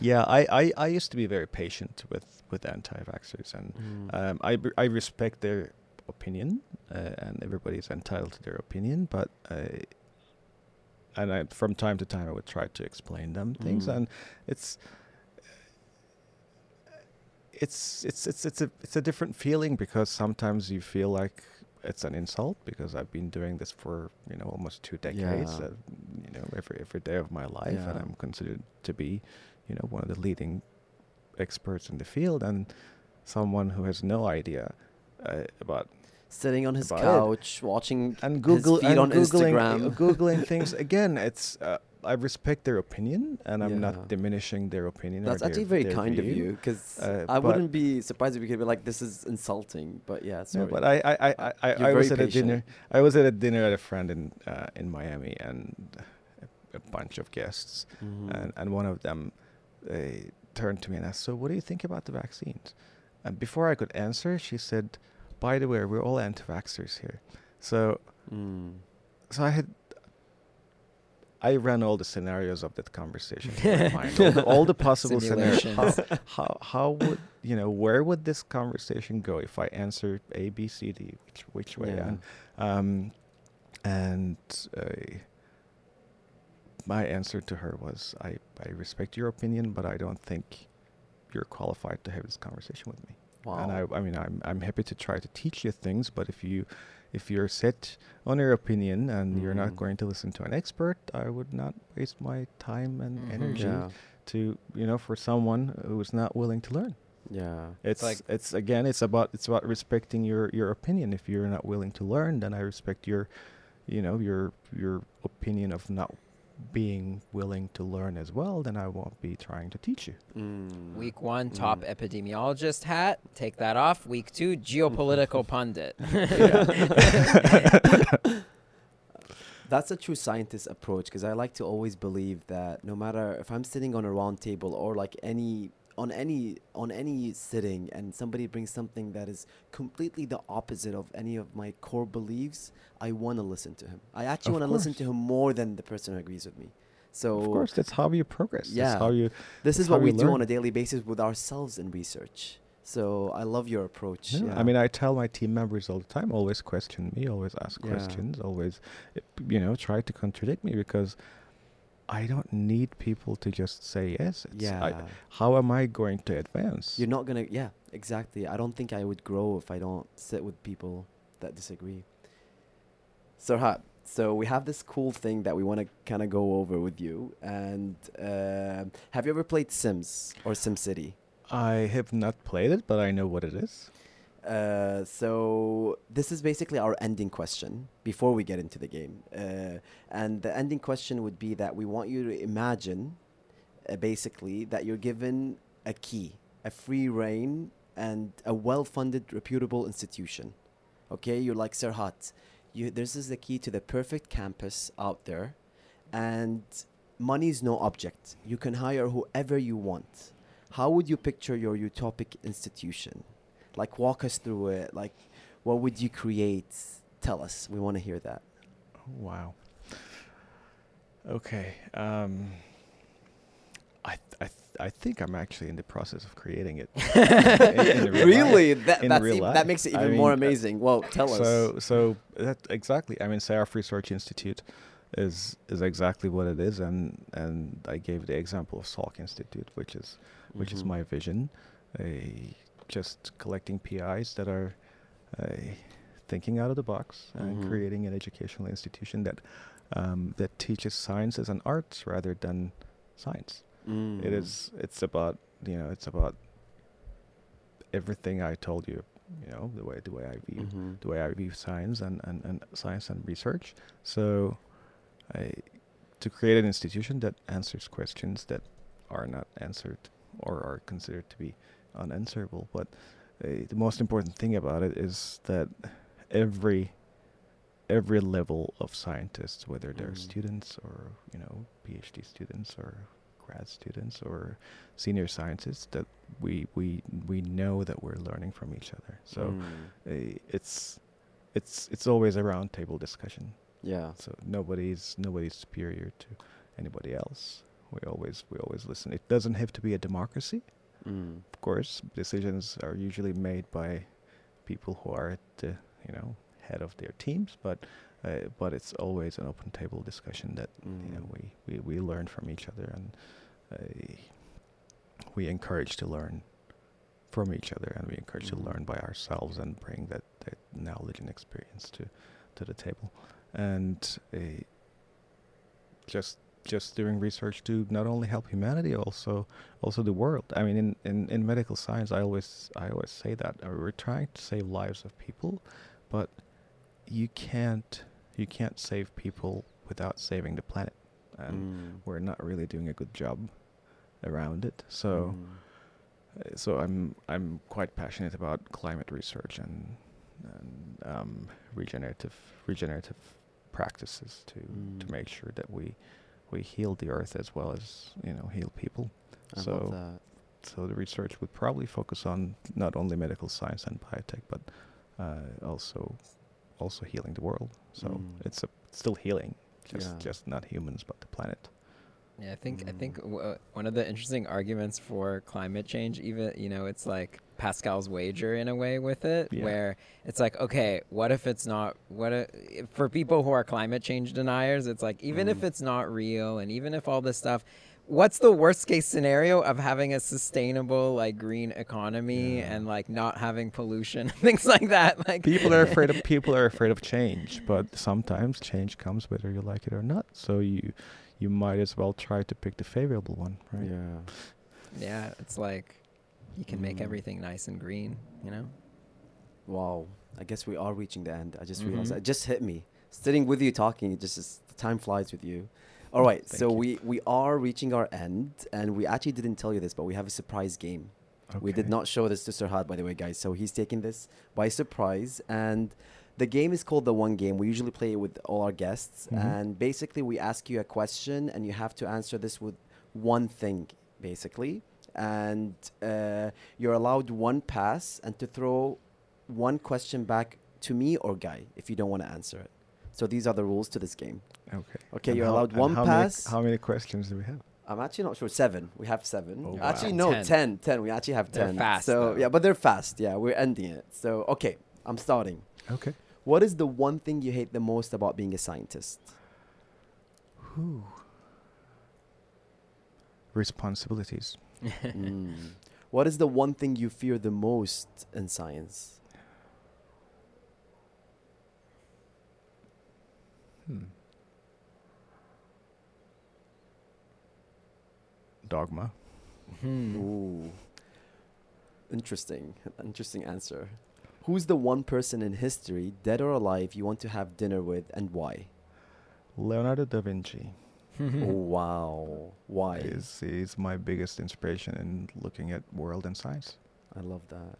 Yeah, I, I, I used to be very patient with, with anti-vaxxers, and Mm. um, I, b- I respect their opinion, uh, and everybody's entitled to their opinion. But I, and I, from time to time, I would try to explain them things, Mm. and it's it's it's it's it's a it's a different feeling because sometimes you feel like it's an insult because I've been doing this for you know almost two decades, Yeah. uh, you know every every day of my life, and I'm considered to be you know one of the leading experts in the field, and someone who has no idea uh, about Sitting on his About it. couch, watching and Google and on googling Instagram. googling [LAUGHS] things again. It's uh, I respect their opinion, and I'm Yeah. not diminishing their opinion. or That's their- actually very their kind of you, because Uh, I wouldn't be surprised if you could be like, "This is insulting." But yeah, No, sorry. but I I I, I, I, was at a dinner. I was at a dinner at a friend in uh, in Miami, and a, a bunch of guests, Mhm. and and one of them, uh, turned to me and asked, "So, what do you think about the vaccines?" And before I could answer, she said, "By the way, we're all anti-vaxxers here." So, Mm. so I had. I ran all the scenarios of that conversation [LAUGHS] mind, all the, all the possible scenarios. How, how how would you know where would this conversation go if I answered A, B, C, D, which which way? Yeah. And um, and uh, my answer to her was, I I respect your opinion, but I don't think you're qualified to have this conversation with me. Wow. And I I mean I'm I'm happy to try to teach you things, but if you if you're set on your opinion and you're not Mhm. going to listen to an expert, I would not waste my time and Mhm. energy yeah. to you know for someone who's not willing to learn. Yeah. It's like- it's again it's about it's about respecting your your opinion. If you're not willing to learn, then I respect your you know your your opinion of not being willing to learn as well. Then I won't be trying to teach you. Mm. Week one, top Mm. epidemiologist hat. Take that off. Week two, geopolitical [LAUGHS] pundit. [LAUGHS] That's a true scientist approach because I like to always believe that no matter if I'm sitting on a round table or like any on any on any sitting and somebody brings something that is completely the opposite of any of my core beliefs, I want to listen to him. I actually want to listen to him more than the person who agrees with me. So of course, that's how you progress. Yeah. That's how you. this is what we you do on a daily basis with ourselves in research. So I love your approach. Yeah. Yeah. I mean, I tell my team members all the time: always question me, always ask Yeah. questions, always, uh, you know, try to contradict me because I don't need people to just say yes. It's, yeah. I, how am I going to advance? You're not gonna. Yeah, exactly. I don't think I would grow if I don't sit with people that disagree. Serhat, so we have this cool thing that we want to kind of go over with you. And uh, have you ever played Sims or SimCity? I have not played it, but I know what it is. Uh, so this is basically our ending question before we get into the game. Uh, and the ending question would be that we want you to imagine, uh, basically, that you're given a key, a free reign, and a well-funded, reputable institution. Okay, you're like Serhat. You, this is the key to the perfect campus out there, and money is no object. You can hire whoever you want. How would you picture your utopic institution? Like, walk us through it. Like, what would you create? Tell us. We want to hear that. Wow. Okay. Um, I th- I th- I think I'm actually in the process of creating it. in- in [LAUGHS] real life. really? That that's life. that makes it I even more mean, uh, amazing. Well, tell us. So so that exactly. I mean, Seraph Research Institute is is exactly what it is, and and I gave the example of Salk Institute, which is which is Mhm. my vision, a just collecting PIs that are uh, thinking out of the box and Mhm. creating an educational institution that um, that teaches science as an art rather than science. It Mm. is. It's about you know. It's about everything I told you. You know the way the way I view Mhm. the way I view science and, and, and science and research. So, I to create an institution that answers questions that are not answered or are considered to be unanswerable. But uh, the most important thing about it is that every every level of scientists, whether they're Mm. students or you know PhD students or grad students or senior scientists, that we we we know that we're learning from each other. So Mm. uh, it's it's it's always a round table discussion. yeah. So nobody's nobody's superior to anybody else. We always we always listen. It doesn't have to be a democracy. Mm. Of course, decisions are usually made by people who are at the you know head of their teams, but uh, but it's always an open table discussion that you know Mm. we, we, we learn from each other and uh, we encourage to learn from each other and we encourage Mhm. to learn by ourselves and bring that, that knowledge and experience to to the table and uh, just just doing research to not only help humanity also also the world i mean in, in, in medical science i always i always say that uh, we're trying to save lives of people but you can't you can't save people without saving the planet and Mm. we're not really doing a good job around it so Mm. uh, so i'm i'm quite passionate about climate research and and um, regenerative regenerative practices to to Mm. make sure that we we heal the earth as well as you know heal people I so love that. so the research would probably focus on not only medical science and biotech, but uh, also also healing the world. So Mm. it's a, still healing, just Yeah. just not humans, but the planet. Yeah, I think I Mm. think w- uh, one of the interesting arguments for climate change, even you know, it's like Pascal's wager in a way with it, Yeah. where it's like, okay, what if it's not? What i for people who are climate change deniers? It's like even if Mm. it's not real, and even if all this stuff, what's the worst case scenario of having a sustainable like green economy Yeah. and like not having pollution, [LAUGHS] things like that? Like People are afraid of [LAUGHS] people are afraid of change, but sometimes change comes whether you like it or not. So you you might as well try to pick the favorable one, right? Yeah. yeah, it's like you can make Mm. everything nice and green, you know. Wow. I guess we are reaching the end. I just realized Mhm. it just hit me. Sitting with you talking, it just is, the time flies with you. All right, so you. we we are reaching our end, and we actually didn't tell you this, but we have a surprise game. We did not show this to Serhat, by the way, guys. So he's taking this by surprise, and the game is called the One Game. We usually play it with all our guests, Mhm. and basically we ask you a question, and you have to answer this with one thing, basically, and uh, you're allowed one pass and to throw one question back to me or Guy if you don't want to answer it. So these are the rules to this game. Okay. Okay, And you're how- allowed and one how pass. Many, how many questions do we have? I'm actually not sure. Seven. We have seven. Oh, actually, no, Ten. ten. Ten. We actually have They're ten. fast, So though. yeah, but they're fast. Yeah, we're ending it. So okay, I'm starting. Okay. What is the one thing you hate the most about being a scientist? Whew. Responsibilities. Mm. What is the one thing you fear the most in science? Hmm. Dogma. Hmm. Ooh. Interesting. Interesting answer. Who's the one person in history, dead or alive, you want to have dinner with and why? Leonardo da Vinci Mm-hmm. wow. Why? is is my biggest inspiration in looking at world and science. I love that.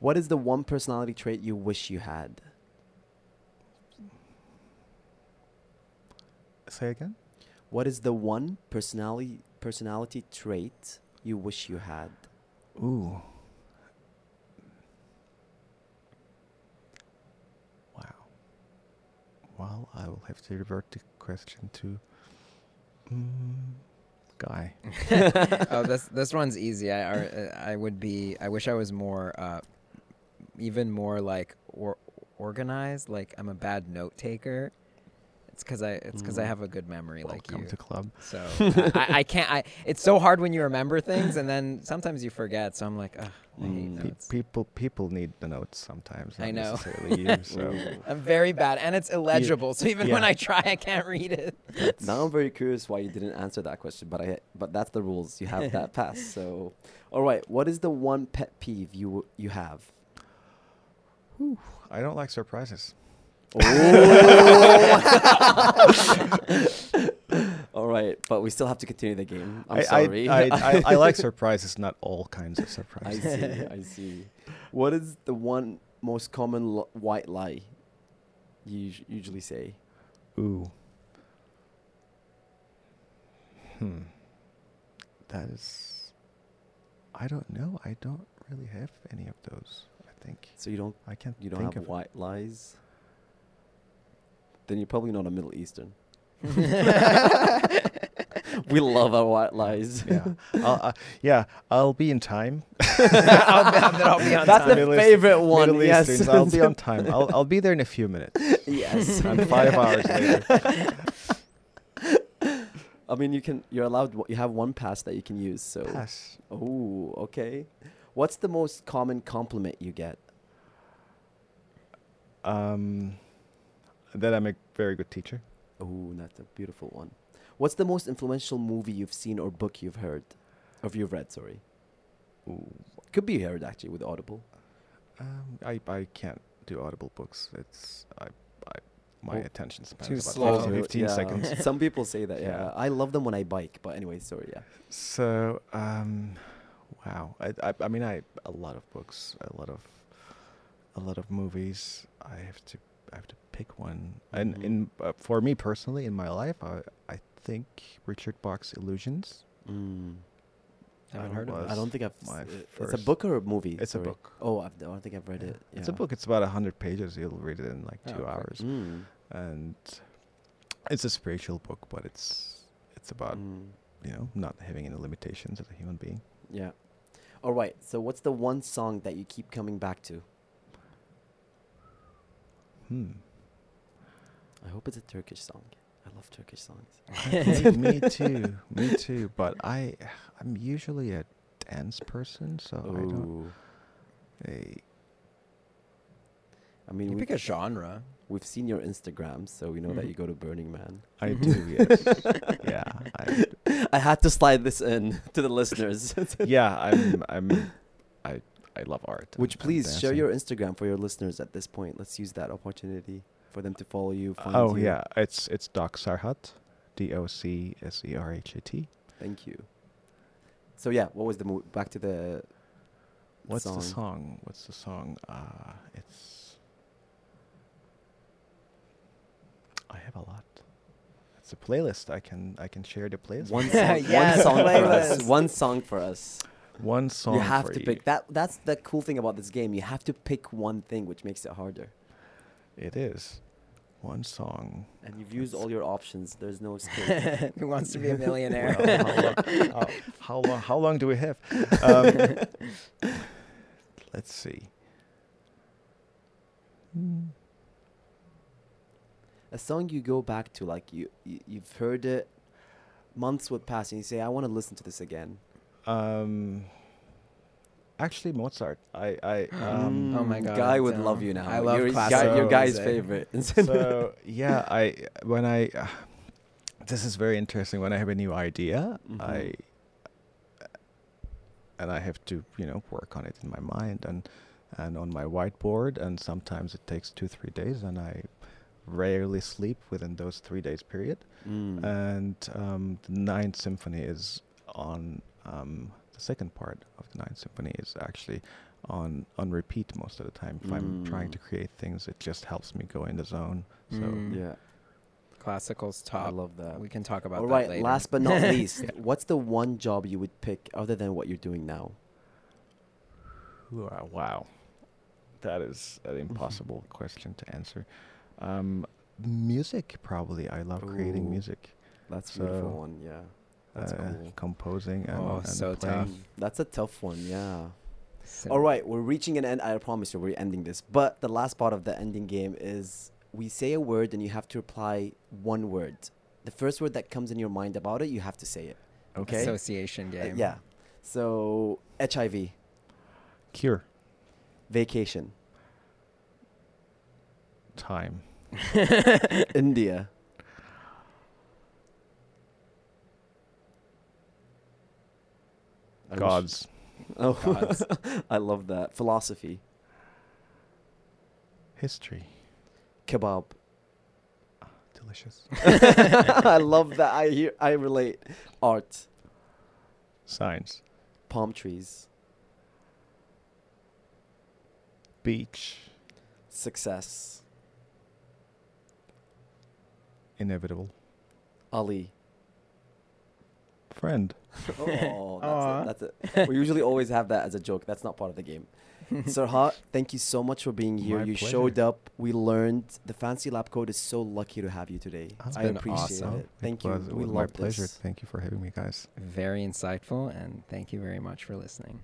What is the one personality trait you wish you had? Say again. What is the one personality personality trait you wish you had? Ooh. Wow. Well, I will have to revert the question to mm, Guy. [LAUGHS] [LAUGHS] oh, this this one's easy. I I would be. I wish I was more, uh, even more like or, organized. Like I'm a bad note taker. It's because I it's because I Mm. have a good memory like Welcome you. to club. So I, I can't. I it's so hard when you remember things and then sometimes you forget. So I'm like, Ugh, I hate Mm. Pe- people people need the notes sometimes. I not know. necessarily you. [LAUGHS] So I'm very bad, and it's illegible. So even when. I try, I can't read it. [LAUGHS] now I'm very curious why you didn't answer that question, but I but that's the rules. You have that [LAUGHS] pass. So, all right. What is the one pet peeve you you have? I don't like surprises. [LAUGHS] all right, but we still have to continue the game. I'm I, sorry. I, I, I, I like [LAUGHS] surprises, not all kinds of [LAUGHS] surprises. I surprises. see. I see. What is the one most common l- white lie you usually say? Ooh. Hmm. That is. I don't know. I don't really have any of those. I think So you don't I can't. you don't think have of white lies? Then you're probably not a Middle Eastern. [LAUGHS] we love our white lies. Yeah. I'll, uh, yeah. I'll be in time. [LAUGHS] I'll, be, I'll be on That's time. the Middle East- favorite one. Middle yes. Easterns. I'll be on time. I'll I'll be there in a few minutes. yes. [LAUGHS] I'm five hours later. I mean, you can. You're allowed. You have one pass that you can use. So. Pass. Oh, okay. What's the most common compliment you get? Um, that I'm a very good teacher. Oh, that's a beautiful one. What's the most influential movie you've seen or book you've heard? Or you've read, sorry. Ooh. Could be heard actually with Audible. Um, I I can't do audible books. It's I, I my Oh, attention span too is about slow. 15, 15 [LAUGHS] Yeah. seconds. [LAUGHS] Some people say that, yeah. Yeah. I love them when I bike, but anyway, sorry, yeah. So, um, wow. I, I, I mean, I a lot of books, a lot of, a lot of movies. I have to, I have to pick one. And Mhm. in uh, for me personally, in my life, I, I think Richard Bach's Illusions Mm. Haven't uh, heard of it. I don't think I've. my s- it's a book or a movie. It's a book. Oh, I've, I don't think I've read Yeah. it. It's a book. It's about hundred pages. You'll read it in like Oh, two okay. hours, Mm. and it's a spiritual book, but it's it's about Mm. you know not having any limitations as a human being. Yeah. All right. So, what's the one song that you keep coming back to? Hmm. I hope it's a Turkish song. I love Turkish songs. me, [LAUGHS] me too. Me too. But I, I'm usually a dance person, so I don't. Ooh. Hey, I mean, You pick a genre. we've seen your Instagram, so we know that Mhm. you go to Burning Man. I [LAUGHS] do. Yes. yeah. I, [LAUGHS] I had to slide this in to the listeners. yeah. I'm. I'm. I. I love art. Would you and- and please share dancing. your Instagram for your listeners at this point? Let's use that opportunity for them to follow you. Find Oh you. yeah, it's it's Doc Serhat, D O C S E R H A T. Thank you. So yeah, what was the mo- back to the What's song? the song? What's the song? Uh, it's. I have a lot. It's a playlist. I can I can share the playlist. One [LAUGHS] song, you. Yes, one song for us. One song for us. One song. you have for to you. pick that. That's the cool thing about this game. You have to pick one thing, which makes it harder. It is one song. And you've used all your options. There's no escape. [LAUGHS] Who wants to be a millionaire? [LAUGHS] Well, how, long, how, long? How long do we have? Um, [LAUGHS] let's see. A song you go back to, like you, you you've heard it, months would pass, and you say, "I want to listen to this again." Um, actually, Mozart. I. I. [GASPS] Um, Oh my God, Guy would love you now. I love You're classical Guy, your guy's music. favorite. [LAUGHS] so yeah, I when I uh, [SIGHS] this is very interesting. When I have a new idea, Mhm. I and I have to you know work on it in my mind and and on my whiteboard. And sometimes it takes two three days, and I rarely sleep within those three days period. Mm. And um, the Ninth Symphony is on um, the second part of the Ninth Symphony is actually on on repeat most of the time. If I'm trying Mm. to create things, it just helps me go in the zone. So Mm. yeah, Classical's top. I love that. We can talk about All that right, later. last but not [LAUGHS] least, Yeah. what's the one job you would pick other than what you're doing now? Wow, wow. that is an impossible question to answer. Um, music, probably. I love creating music, That's a beautiful one. Yeah, that's uh, cool. composing, and, Oh, and so playing. tough. That's a tough one. Yeah. So- All right, we're reaching an end. I promise you, we're ending this. But the last part of the ending game is we say a word and you have to reply one word. The first word that comes in your mind about it, you have to say it. Okay. Association Uh, game. yeah. So HIV, Cure vacation, time. [LAUGHS] [LAUGHS] India, I wish- Gods. [LAUGHS] Oh, Gods. [LAUGHS] I love that philosophy. History. Kebab. Delicious. [LAUGHS] I love that. I hear. I relate. Art. Science. Palm trees. Beach. Success. Inevitable. Ali. Friend. [LAUGHS] Oh, Aw. that's it. That's it. We usually always have that as a joke. That's not part of the game. [LAUGHS] Serhat, thank you so much for being here. My you pleasure. showed up. We learned. The Fancy Lab Coat is so lucky to have you today. It's I been appreciate awesome. it. Thank you. was, it we was my pleasure. this. Thank you for having me, guys. Very insightful, and thank you very much for listening.